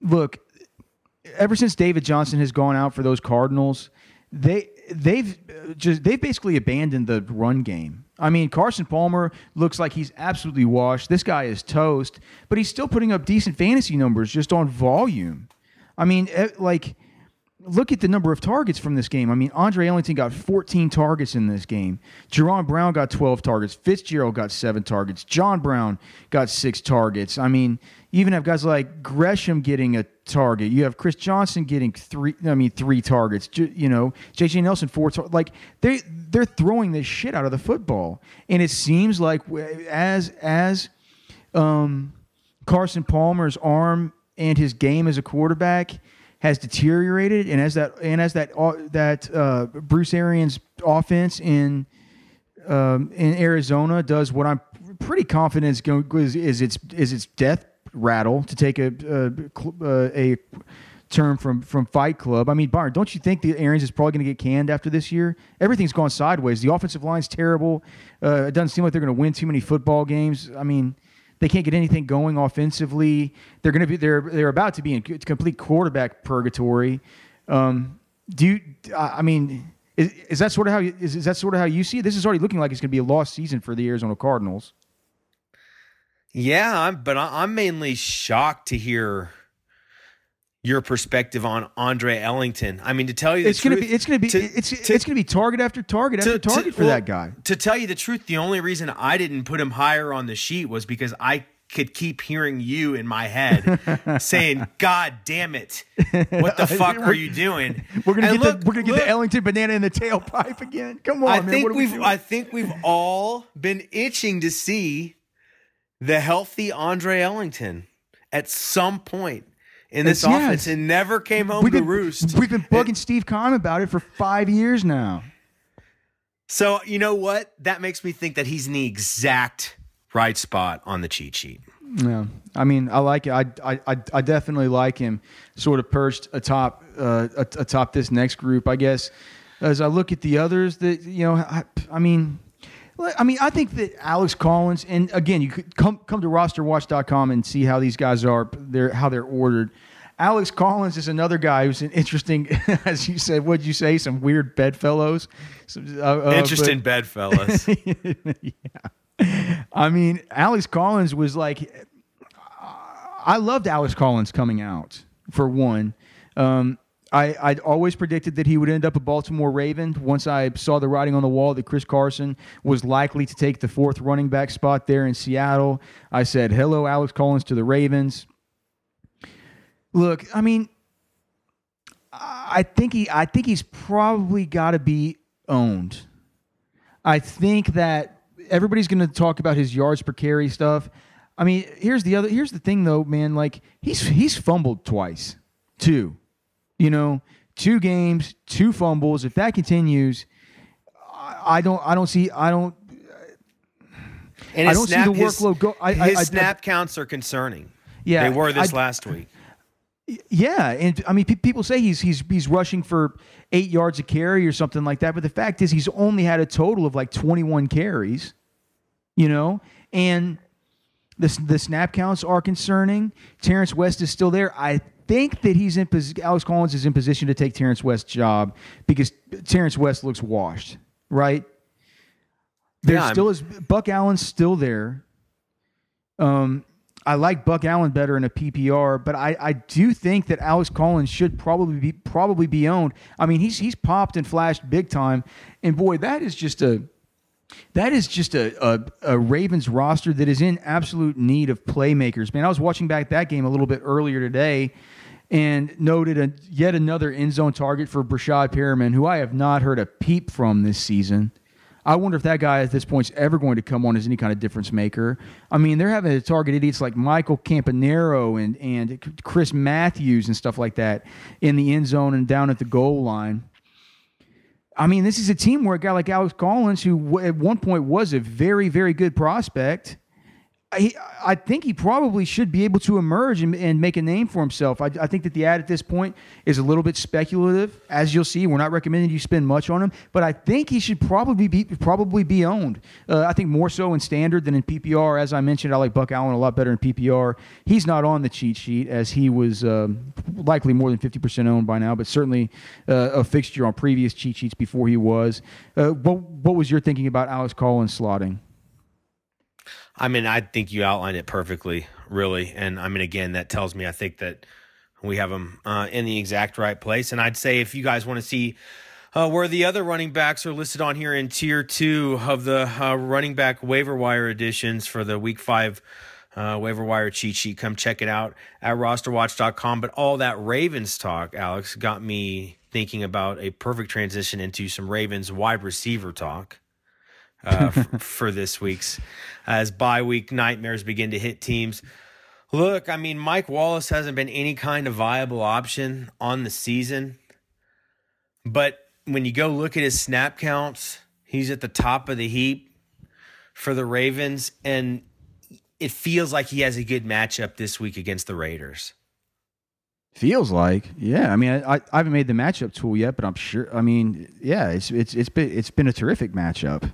look, ever since David Johnson has gone out for those Cardinals, they they've uh, just they've basically abandoned the run game. I mean, Carson Palmer looks like he's absolutely washed. This guy is toast, but he's still putting up decent fantasy numbers just on volume. I mean, like look at the number of targets from this game. I mean, Andre Ellington got 14 targets in this game. Jaron Brown got 12 targets. Fitzgerald got seven targets. John Brown got six targets. I mean, you even have guys like Gresham getting a target. You have Chris Johnson getting three. I mean, three targets. You know, JJ Nelson four. Tar- like they they're throwing this shit out of the football, and it seems like as as um, Carson Palmer's arm and his game as a quarterback has deteriorated, and as that and as that uh, that uh, Bruce Arians offense in um, in Arizona does what I'm pretty confident is is, is its is its death rattle to take a a, a term from from Fight Club. I mean, Byron, don't you think the Arians is probably going to get canned after this year? Everything's gone sideways. The offensive line's terrible. Uh, it doesn't seem like they're going to win too many football games. I mean, they can't get anything going offensively. They're going to be they're they're about to be in complete quarterback purgatory. Um, do you? I mean, is, is that sort of how is, is that sort of how you see it? This is already looking like it's going to be a lost season for the Arizona Cardinals. Yeah, I'm, but I'm mainly shocked to hear your perspective on Andre Ellington. I mean, to tell you it's truth, gonna be it's gonna be to, it's to, it's gonna be target after target to, after target for well, that guy. To tell you the truth, the only reason I didn't put him higher on the sheet was because I could keep hearing you in my head saying, "God damn it, what the fuck are you doing?" We're gonna and get look, the, we're gonna get look, the Ellington banana in the tailpipe again. Come on, I man. think we've I think we've all been itching to see the healthy Andre Ellington at some point in this it's, offense yes. and never came home we've to been, roost. We've been bugging Steve Keim about it for five years now. So you know what? That makes me think that he's in the exact right spot on the cheat sheet. Yeah, I mean, I like it. I I I definitely like him, sort of perched atop uh, atop this next group. I guess as I look at the others, that you know, I, I mean. I mean, I think that Alex Collins, and again, you could come come to rosterwatch.com and see how these guys are, they're how they're ordered. Alex Collins is another guy who's an interesting, as you said, what'd you say? Some weird bedfellows. Uh, uh, interesting but, bedfellows. yeah. I mean, Alex Collins was like, I loved Alex Collins coming out for one. Um, I, I'd always predicted that he would end up a Baltimore Raven once I saw the writing on the wall that Chris Carson was likely to take the fourth running back spot there in Seattle. I said, hello, Alex Collins to the Ravens. Look, I mean, I think he I think he's probably got to be owned. I think that everybody's going to talk about his yards per carry stuff. I mean, here's the other here's the thing though, man, like he's he's fumbled twice, too you know, two games, two fumbles. If that continues, I don't, I don't see, I don't, and I don't snap, see the workload his, go. I, his I, snap I, counts are concerning. Yeah, they were this last week. Yeah, and I mean, p- people say he's he's he's rushing for eight yards a carry or something like that, but the fact is, he's only had a total of like twenty one carries. You know, and the the snap counts are concerning. Terrence West is still there. I think that he's in Alex Collins is in position to take Terrence West's job because Terrence West looks washed, right? There yeah, still is Buck Allen's still there. Um, I like Buck Allen better in a PPR, but I, I do think that Alex Collins should probably be probably be owned. I mean, he's he's popped and flashed big time, and boy, that is just a that is just a, a, a, Ravens roster that is in absolute need of playmakers. Man, I was watching back that game a little bit earlier today, and noted a, yet another end zone target for Breshad Perriman, who I have not heard a peep from this season. I wonder if that guy at this point is ever going to come on as any kind of difference maker. I mean, they're having to target idiots like Michael Campanaro and, and Chris Matthews and stuff like that in the end zone and down at the goal line. I mean, this is a team where a guy like Alex Collins, who at one point was a very, very good prospect, I, I think he probably should be able to emerge and, and make a name for himself. I, I, think that the ad at this point is a little bit speculative. As you'll see, we're not recommending you spend much on him, but I think he should probably be probably be owned. Uh, I think more so in standard than in PPR. As I mentioned, I like Buck Allen a lot better in PPR. He's not on the cheat sheet as he was um, likely more than fifty percent owned by now, but certainly uh, a fixture on previous cheat sheets before he was. Uh, what what was your thinking about Alex Collins slotting? I mean, I think you outlined it perfectly, really. And I mean, again, that tells me I think that we have them uh, in the exact right place. And I'd say if you guys want to see uh, where the other running backs are listed on here in tier two of the uh, running back waiver wire editions for the week five uh, waiver wire cheat sheet, come check it out at rosterwatch.com. But all that Ravens talk, Alex, got me thinking about a perfect transition into some Ravens wide receiver talk uh, for this week's as bye week nightmares begin to hit teams. Look, I mean, Mike Wallace hasn't been any kind of viable option on the season, but when you go look at his snap counts, he's at the top of the heap for the Ravens, and it feels like he has a good matchup this week against the Raiders. Feels like, yeah. I mean, I, I haven't made the matchup tool yet, but I'm sure. I mean, yeah, it's it's it's been it's been a terrific matchup.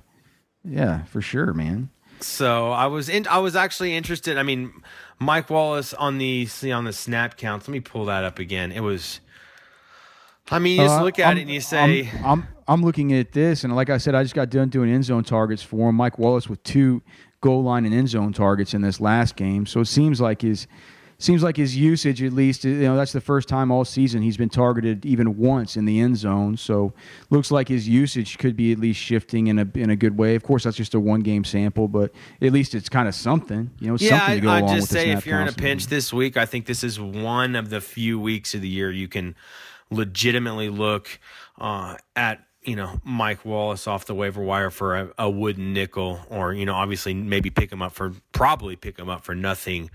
Yeah, for sure, man. So I was in. I was actually interested. I mean, Mike Wallace on the see on the snap counts. Let me pull that up again. It was. I mean, you just uh, look at I'm, it and you say, I'm, I'm, I'm looking at this, and like I said, I just got done doing end zone targets for him. Mike Wallace with two goal line and end zone targets in this last game. So it seems like his seems like his usage, at least, you know, that's the first time all season he's been targeted even once in the end zone. So looks like his usage could be at least shifting in a in a good way. Of course, that's just a one game sample, but at least it's kind of something, you know, yeah, something to go I, along I'd just say if you're in a pinch this week, I think this is one of the few weeks of the year you can legitimately look uh, at you know Mike Wallace off the waiver wire for a, a, wooden nickel, or you know obviously maybe pick him up for probably pick him up for nothing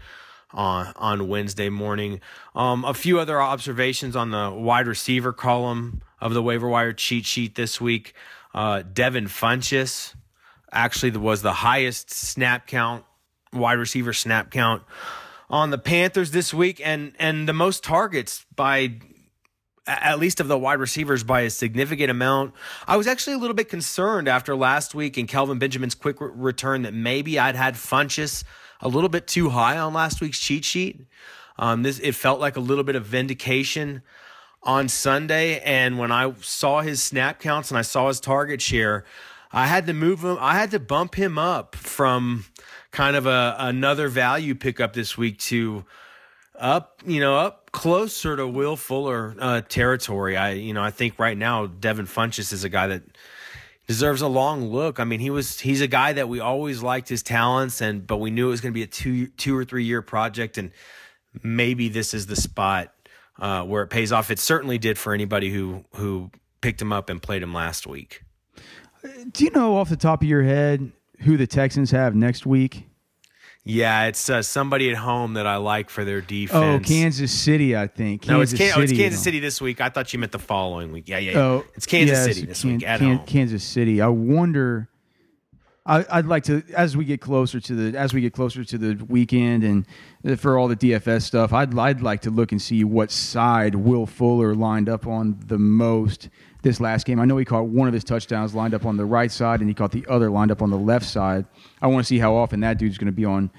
on on Wednesday morning. Um, a few other observations on the wide receiver column of the waiver wire cheat sheet this week. Uh, Devin Funchess actually was the highest snap count wide receiver snap count on the Panthers this week, and and the most targets by at least of the wide receivers by a significant amount. I was actually a little bit concerned after last week and Kelvin Benjamin's quick return that maybe I'd had Funchess a little bit too high on last week's cheat sheet. Um, this it felt like a little bit of vindication on Sunday, and when I saw his snap counts and I saw his target share, I had to move him. I had to bump him up from kind of a another value pickup this week to up, you know, up closer to Will Fuller uh, territory. I, you know, I think right now Devin Funchess is a guy that deserves a long look. I mean, he was he's a guy that we always liked his talents and but we knew it was going to be a two two or three year project and maybe this is the spot uh, where it pays off. It certainly did for anybody who who picked him up and played him last week. Do you know off the top of your head who the Texans have next week? Yeah, it's uh, somebody at home that I like for their defense. Oh, Kansas City, I think. Kansas no, it's, City, oh, it's Kansas City this week. I thought you meant the following week. Yeah, yeah. yeah. Oh, it's Kansas yes, City this Can, week at Can, home. Kansas City. I wonder. I, would like to, as we get closer to the, as we get closer to the weekend, and for all the DFS stuff, I'd, I'd like to look and see what side Will Fuller lined up on the most this last game. I know he caught one of his touchdowns lined up on the right side, and he caught the other lined up on the left side. I want to see how often that dude's going to be on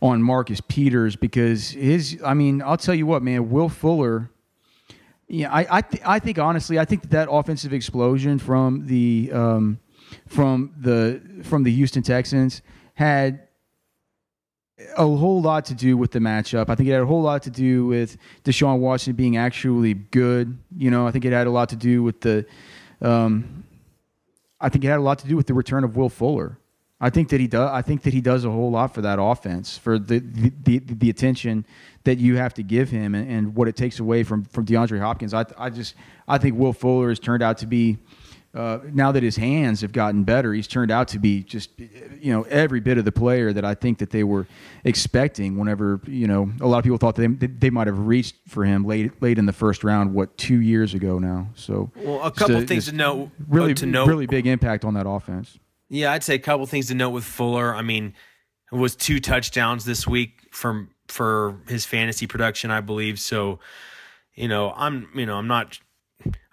on Marcus Peters because his. I mean, I'll tell you what, man. Will Fuller. Yeah, I I, th- I think honestly, I think that, that offensive explosion from the um, from the from the Houston Texans had a whole lot to do with the matchup. I think it had a whole lot to do with Deshaun Watson being actually good. You know, I think it had a lot to do with the. Um, I think it had a lot to do with the return of Will Fuller. I think that he does. I think that he does a whole lot for that offense, for the the, the, the attention that you have to give him, and, and, what it takes away from from DeAndre Hopkins. I I just I think Will Fuller has turned out to be uh, now that his hands have gotten better, he's turned out to be just, you know, every bit of the player that I think that they were expecting. Whenever you know, a lot of people thought they they might have reached for him late late in the first round. What two years ago now? So well, a couple a, things to note. Really, to note. really big impact on that offense. Yeah, I'd say a couple things to note with Fuller. I mean, it was two touchdowns this week from for his fantasy production, I believe. So, you know, I'm you know I'm not.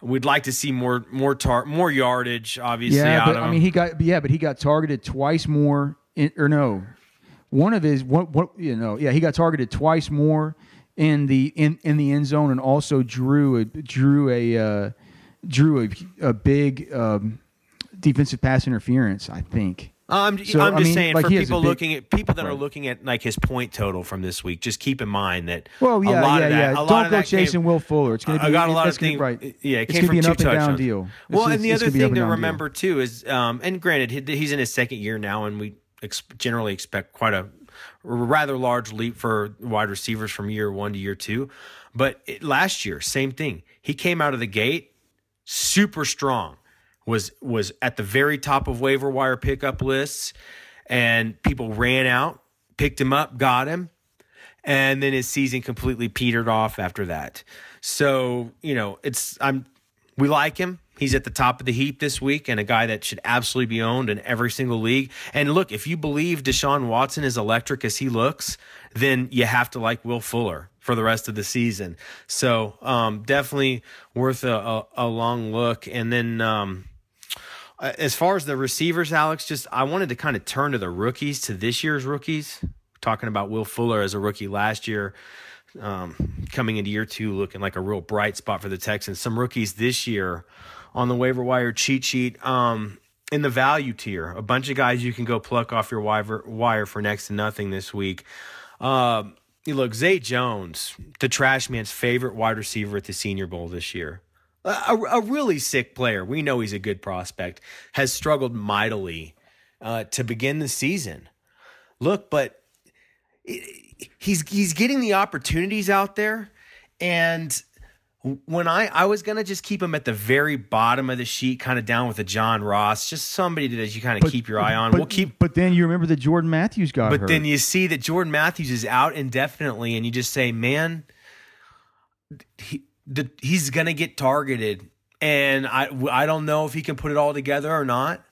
We'd like to see more more tar more yardage, obviously. Yeah, out but of I mean, he got yeah, but he got targeted twice more. In, or no, one of his what what you know yeah he got targeted twice more in the in in the end zone and also drew a drew a uh, drew a, a big um, defensive pass interference. I think. I'm, So, I'm I just mean, saying like, for he has a people big- looking at people that are looking at like his point total from this week, just keep in mind that Well, yeah, a lot yeah, of that, yeah. a lot Don't of go came- chasing Will Fuller. It's going to I be. got a lot of things. Right. Yeah, it it's came gonna be an two up and down deal. Well, just- and the other gonna be up thing to down deal. remember too is, um, and granted, he- he's in his second year now, and we ex- generally expect quite a rather large leap for wide receivers from year one to year two. But it, last year, same thing. He came out of the gate super strong. Was was at the very top of waiver wire pickup lists, and people ran out, picked him up, got him, and then his season completely petered off after that. So you know, it's I'm we like him. He's at the top of the heap this week, and a guy that should absolutely be owned in every single league. And look, if you believe Deshaun Watson is electric as he looks, then you have to like Will Fuller for the rest of the season. So um, definitely worth a, a, a long look. And then. Um, as far as the receivers, Alex, just I wanted to kind of turn to the rookies, to this year's rookies. Talking about Will Fuller as a rookie last year, um, coming into year two, looking like a real bright spot for the Texans. Some rookies this year on the waiver wire cheat sheet um, in the value tier. A bunch of guys you can go pluck off your wire, for next to nothing this week. You look, Zay Jones, the trash man's favorite wide receiver at the Senior Bowl this year a, a really sick player. We know he's a good prospect. Has struggled mightily uh, to begin the season. Look, but he's he's getting the opportunities out there, and when I I was gonna just keep him at the very bottom of the sheet, kind of down with a John Ross, just somebody that you kind of keep your eye on. But, we'll keep. But then you remember that Jordan Matthews got But hurt. then you see that Jordan Matthews is out indefinitely, and you just say, man, he, the, he's going to get targeted. And I, I don't know if he can put it all together or not.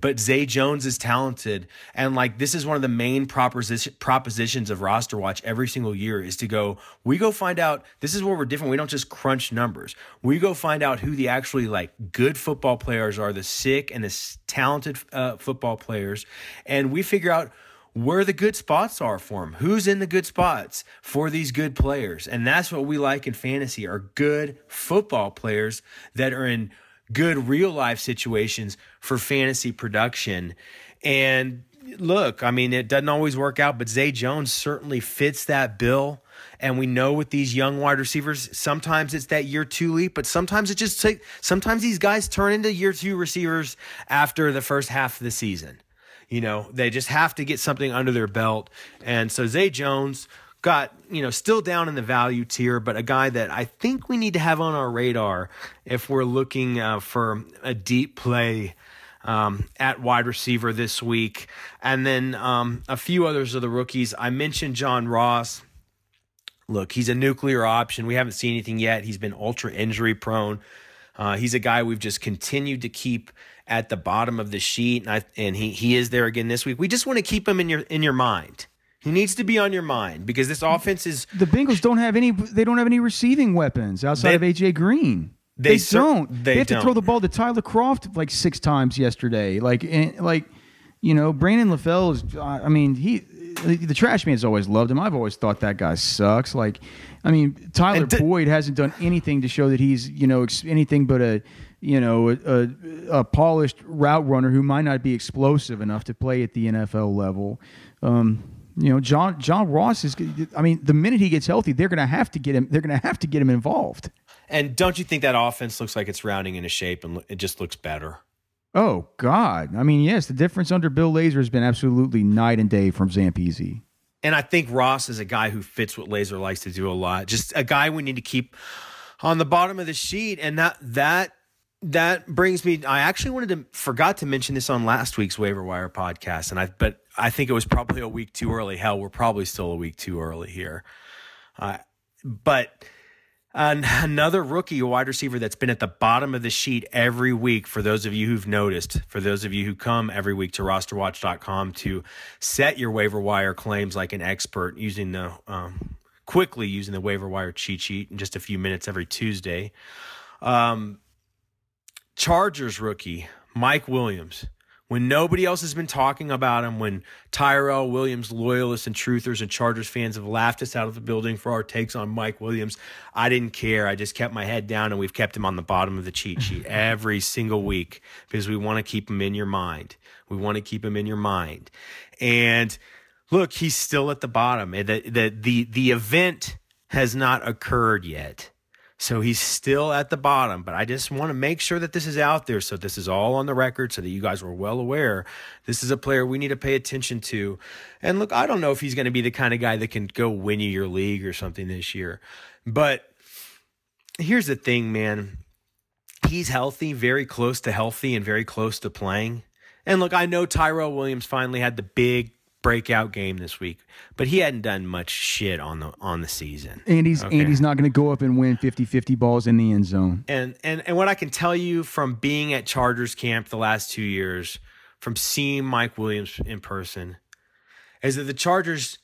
But Zay Jones is talented. And like, this is one of the main proposition, propositions of roster watch every single year is to go, we go find out, this is where we're different. We don't just crunch numbers. We go find out who the actually like good football players are, the sick and the talented uh, football players. And we figure out where the good spots are for them. Who's in the good spots for these good players? And that's what we like in fantasy are good football players that are in good real life situations for fantasy production. And look, I mean, it doesn't always work out, but Zay Jones certainly fits that bill. And we know with these young wide receivers, sometimes it's that year two leap, but sometimes it just take, sometimes these guys turn into year two receivers after the first half of the season. You know, they just have to get something under their belt. And so Zay Jones got, you know, still down in the value tier, but a guy that I think we need to have on our radar if we're looking uh, for a deep play um, at wide receiver this week. And then um, a few others of the rookies. I mentioned John Ross. Look, he's a nuclear option. We haven't seen anything yet. He's been ultra injury prone. Uh, he's a guy we've just continued to keep at the bottom of the sheet, and, I, and he he is there again this week. We just want to keep him in your in your mind. He needs to be on your mind because this offense is the Bengals don't have any. They don't have any receiving weapons outside They- of AJ Green. they They, cer- don't. they have to don't. throw the ball to Tyler Kroft like six times yesterday. Like, and, like, you know, Brandon LaFell is. I mean, he. The trash man's always loved him. I've always thought that guy sucks. Like, I mean, Tyler Boyd hasn't done anything to show that he's you know ex- anything but a you know a, a, a polished route runner who might not be explosive enough to play at the NFL level. Um, you know, John John Ross is. I mean, the minute he gets healthy, they're going to have to get him. They're going to have to get him involved. And don't you think that offense looks like it's rounding into shape and it just looks better? Oh God! I mean, yes, the difference under Bill Lazor has been absolutely night and day from Zampese. And I think Ross is a guy who fits what Lazor likes to do a lot. Just a guy we need to keep on the bottom of the sheet. And that that that brings me. I actually wanted to forgot to mention this on last week's waiver wire podcast, and I but I think it was probably a week too early. Hell, we're probably still a week too early here. Uh, but An- another rookie wide receiver that's been at the bottom of the sheet every week for those of you who've noticed, for those of you who come every week to rosterwatch.com to set your waiver wire claims like an expert using the um, quickly using the waiver wire cheat sheet in just a few minutes every Tuesday. Um, Chargers rookie Mike Williams when nobody else has been talking about him, when Tyrell Williams loyalists and truthers and Chargers fans have laughed us out of the building for our takes on Mike Williams, I didn't care. I just kept my head down and we've kept him on the bottom of the cheat sheet every single week because we want to keep him in your mind. We want to keep him in your mind. And look, he's still at the bottom. The, the, the, the event has not occurred yet. So he's still at the bottom, but I just want to make sure that this is out there. So this is all on the record so that you guys were well aware. This is a player we need to pay attention to. And look, I don't know if he's going to be the kind of guy that can go win you your league or something this year. But here's the thing, man. He's healthy, very close to healthy, and very close to playing. And look, I know Tyrell Williams finally had the big breakout game this week, but he hadn't done much shit on the on the season. And he's okay. and he's not going to go up and win 50-50 balls in the end zone. And and and what I can tell you from being at Chargers camp the last 2 years, from seeing Mike Williams in person, is that the Chargers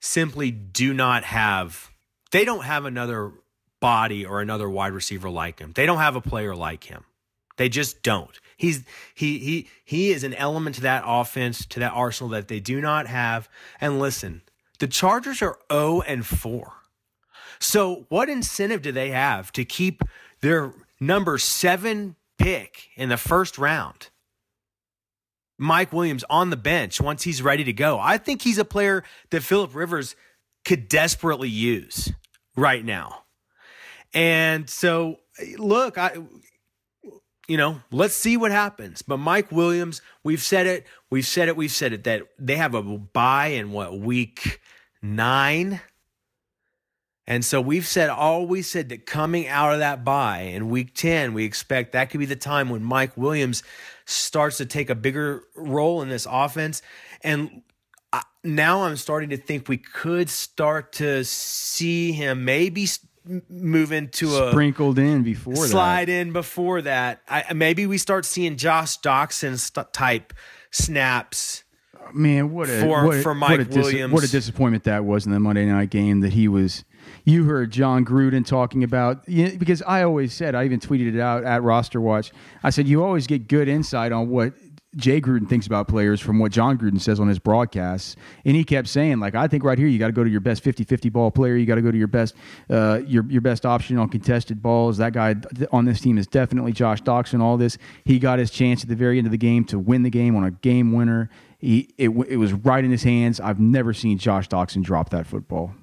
simply do not have they don't have another body or another wide receiver like him. They don't have a player like him. They just don't. He's he he he is an element to that offense, to that arsenal that they do not have. And listen, the Chargers are 0 and 4. So what incentive do they have to keep their number 7 pick in the first round? Mike Williams on the bench once he's ready to go. I think he's a player that Philip Rivers could desperately use right now. And so look, I you know, let's see what happens. But Mike Williams, we've said it, we've said it, we've said it that they have a bye in what week nine. And so we've said always said that coming out of that bye in week 10, we expect that could be the time when Mike Williams starts to take a bigger role in this offense. And now I'm starting to think we could start to see him maybe move into a sprinkled in before slide that. in before that. I, maybe we start seeing Josh Doctson st- type snaps. Man, what a for, what a, for Mike what a Williams. what a disappointment that was in the Monday night game that he was. You heard Jon Gruden talking about you know, because I always said I even tweeted it out at Roster Watch. I said you always get good insight on what Jay Gruden thinks about players from what Jon Gruden says on his broadcasts. And he kept saying, like, I think right here you got to go to your best 50-50 ball player. You got to go to your best uh, your your best option on contested balls. That guy on this team is definitely Josh Doctson. All this, he got his chance at the very end of the game to win the game on a game winner. He it, it was right in his hands. I've never seen Josh Doctson drop that football.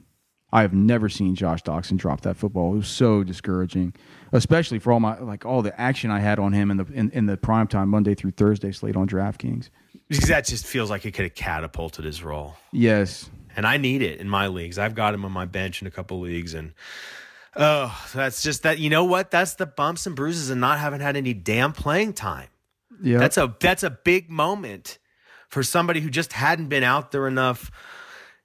I have never seen Josh Doctson drop that football. It was so discouraging especially for all my like all the action I had on him in the in, in the primetime Monday through Thursday slate on DraftKings. Because that just feels like it could have catapulted his role. Yes, and I need it in my leagues. I've got him on my bench in a couple leagues, and oh, that's just that. You know what? That's the bumps and bruises and not having had any damn playing time. Yeah, that's a that's a big moment for somebody who just hadn't been out there enough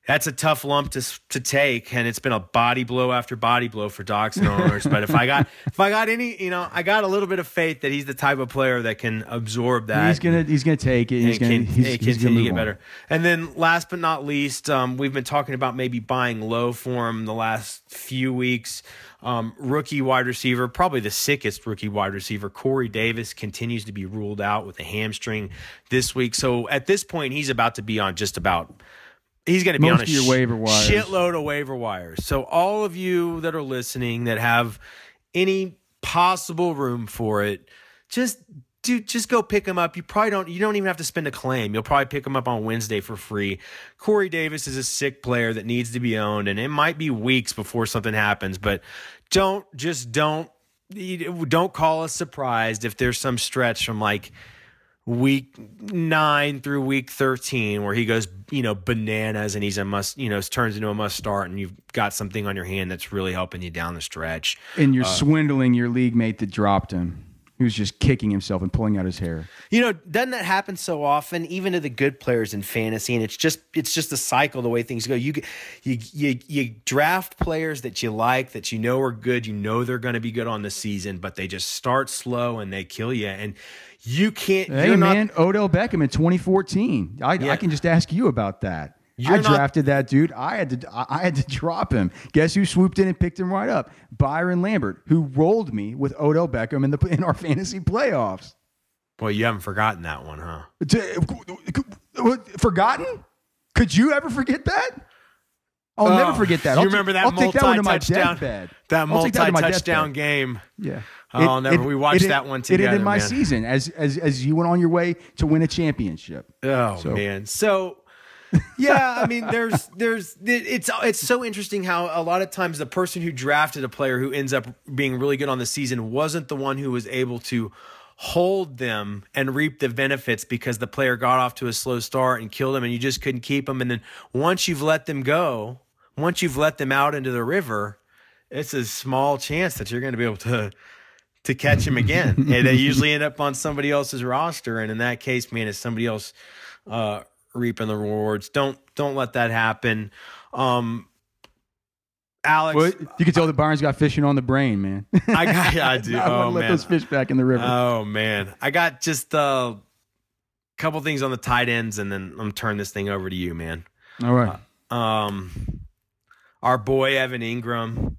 that's a tough lump to to take, and it's been a body blow after body blow for Doctson owners. but if I got if I got any, you know, I got a little bit of faith that he's the type of player that can absorb that. He's gonna he's gonna take it. He's gonna can, he's, he's continue to get on. better. And then last but not least, um, we've been talking about maybe buying low for him the last few weeks. Um, rookie wide receiver, probably the sickest rookie wide receiver, Corey Davis continues to be ruled out with a hamstring this week. So at this point, he's about to be on just about He's going to be Most on a your waiver wires. shitload of waiver wires. So all of you that are listening that have any possible room for it, just do just go pick him up. You probably don't you don't even have to spend a claim. You'll probably pick him up on Wednesday for free. Corey Davis is a sick player that needs to be owned, and it might be weeks before something happens. But don't just don't don't call us surprised if there's some stretch from like week nine through week 13 where he goes you know bananas and he's a must you know turns into a must start and you've got something on your hand that's really helping you down the stretch and you're uh, swindling your league mate that dropped him He was just kicking himself and pulling out his hair. You know, doesn't that happen so often, even to the good players in fantasy? And it's just it's just a cycle the way things go. You you you, you draft players that you like, that you know are good, you know they're going to be good on the season, but they just start slow and they kill you. And you can't. Hey man, not, Odell Beckham in 2014. I, yeah. I can just ask you about that. You're I drafted not, that dude. I had to I had to drop him. Guess who swooped in and picked him right up? Byron Lambert, who rolled me with Odell Beckham in the in our fantasy playoffs. Well, you haven't forgotten that one, huh? Forgotten? Could you ever forget that? I'll oh, never forget that. You I'll remember that I'll multi that touchdown? That multi touchdown game. Yeah. Oh, I'll never. we watched it, that one together. It ended my man. season as as as you went on your way to win a championship. Oh so. man. So yeah, I mean, there's, there's, it's, it's so interesting how a lot of times the person who drafted a player who ends up being really good on the season wasn't the one who was able to hold them and reap the benefits because the player got off to a slow start and killed them and you just couldn't keep them. And then once you've let them go, once you've let them out into the river, it's a small chance that you're going to be able to to catch him again. and they usually end up on somebody else's roster. And in that case, man, it's somebody else uh, reaping the rewards. Don't don't let that happen. Um, Alex, well, you can tell the Barnes got fishing on the brain, man. I got, yeah, I do. I oh, let those fish back in the river. Oh man, I got just a uh, couple things on the tight ends, and then I'm turning this thing over to you, man. All right. Uh, um, our boy Evan Engram,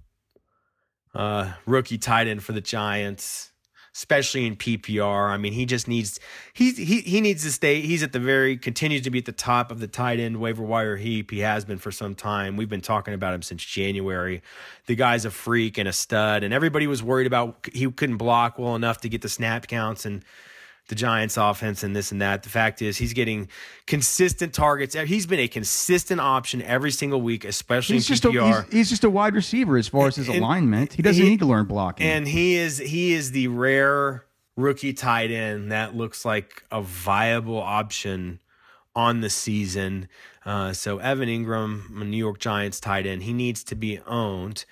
uh, rookie tight end for the Giants especially in PPR. I mean, he just needs he he he needs to stay. He's at the very continues to be at the top of the tight end waiver wire heap. He has been for some time. We've been talking about him since January. The guy's a freak and a stud, and everybody was worried about he couldn't block well enough to get the snap counts and the Giants offense and this and that. The fact is, he's getting consistent targets. He's been a consistent option every single week, especially he's in just PPR. A, he's, he's, just a wide receiver as far as his and, alignment. He doesn't he, need to learn blocking. And he is he is the rare rookie tight end that looks like a viable option on the season. Uh, so Evan Engram, New York Giants tight end, he needs to be owned.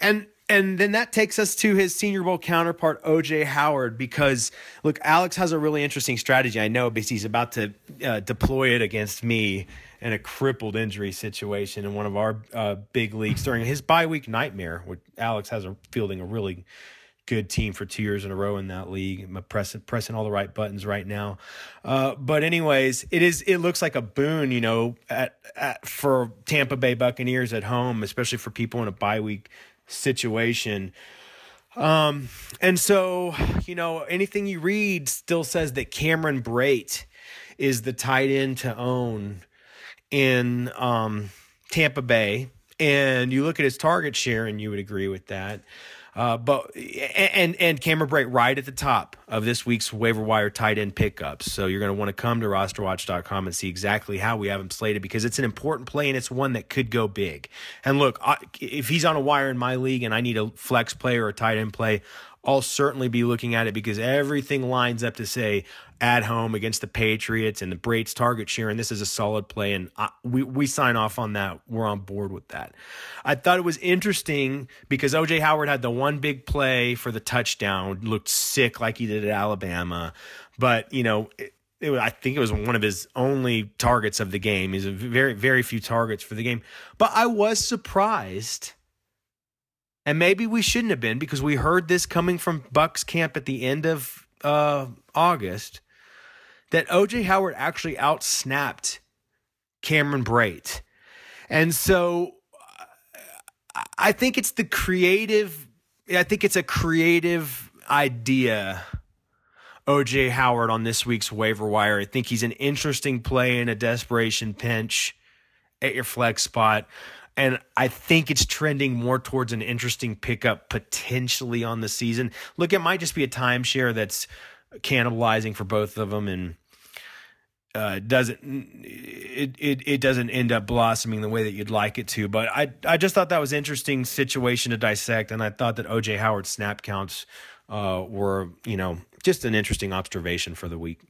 And and then that takes us to his Senior Bowl counterpart, OJ Howard, because look, Alex has a really interesting strategy. I know because he's about to uh, deploy it against me in a crippled injury situation in one of our uh, big leagues during his bye week nightmare. Which Alex has a fielding a really good team for two years in a row in that league. I'm pressing pressing all the right buttons right now. Uh, but anyways, it is it looks like a boon, you know, at, at, for Tampa Bay Buccaneers at home, especially for people in a bye week situation. Um, and so, you know, anything you read still says that Cameron Brate is the tight end to own in um, Tampa Bay. And you look at his target share, and you would agree with that. Uh, but and and Cameron Brate right at the top of this week's waiver wire tight end pickups. So you're going to want to come to rosterwatch.com and see exactly how we have him slated because it's an important play and it's one that could go big. And look, if he's on a wire in my league and I need a flex play or a tight end play, I'll certainly be looking at it because everything lines up to say at home against the Patriots and the Brates target share, and this is a solid play, and I, we we sign off on that. We're on board with that. I thought it was interesting because OJ Howard had the one big play for the touchdown, looked sick like he did at Alabama, but you know. It, it I think it was one of his only targets of the game. He's a very, very few targets for the game. But I was surprised and maybe we shouldn't have been because we heard this coming from Bucs camp at the end of uh, August that OJ Howard actually outsnapped Cameron Brate. And so I think it's the creative, I think it's a creative idea. OJ Howard on this week's waiver wire. I think he's an interesting play in a desperation pinch at your flex spot and I think it's trending more towards an interesting pickup potentially on the season. Look, it might just be a timeshare that's cannibalizing for both of them, and uh, doesn't it, it it doesn't end up blossoming the way that you'd like it to. But I I just thought that was interesting situation to dissect, and I thought that OJ Howard's snap counts uh, were you know just an interesting observation for the week.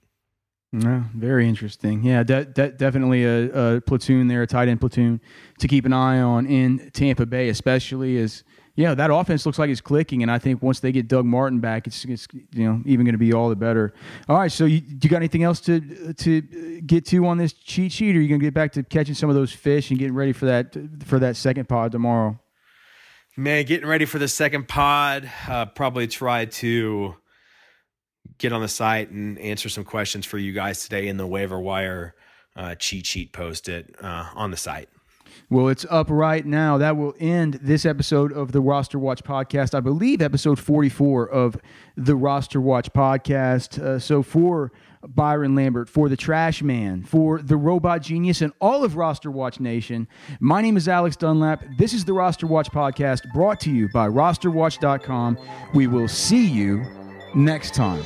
Yeah, very interesting. Yeah, de- de- definitely a, a, platoon there, a tight end platoon to keep an eye on in Tampa Bay, especially as Yeah, that offense looks like it's clicking, and I think once they get Doug Martin back, it's, it's you know even going to be all the better. All right, so you, you got anything else to to get to on this cheat sheet, or are you going to get back to catching some of those fish and getting ready for that for that second pod tomorrow? Man, getting ready for the second pod. Uh, probably try to get on the site and answer some questions for you guys today in the waiver wire uh, cheat sheet posted uh, on the site. Well, it's up right now. That will end this episode of the Roster Watch podcast. I believe episode 44 of the Roster Watch podcast. Uh, so for Byron Lambert, for the Trash Man, for the Robot Genius, and all of Roster Watch Nation, my name is Alex Dunlap. This is the Roster Watch podcast brought to you by rosterwatch.com. We will see you next time.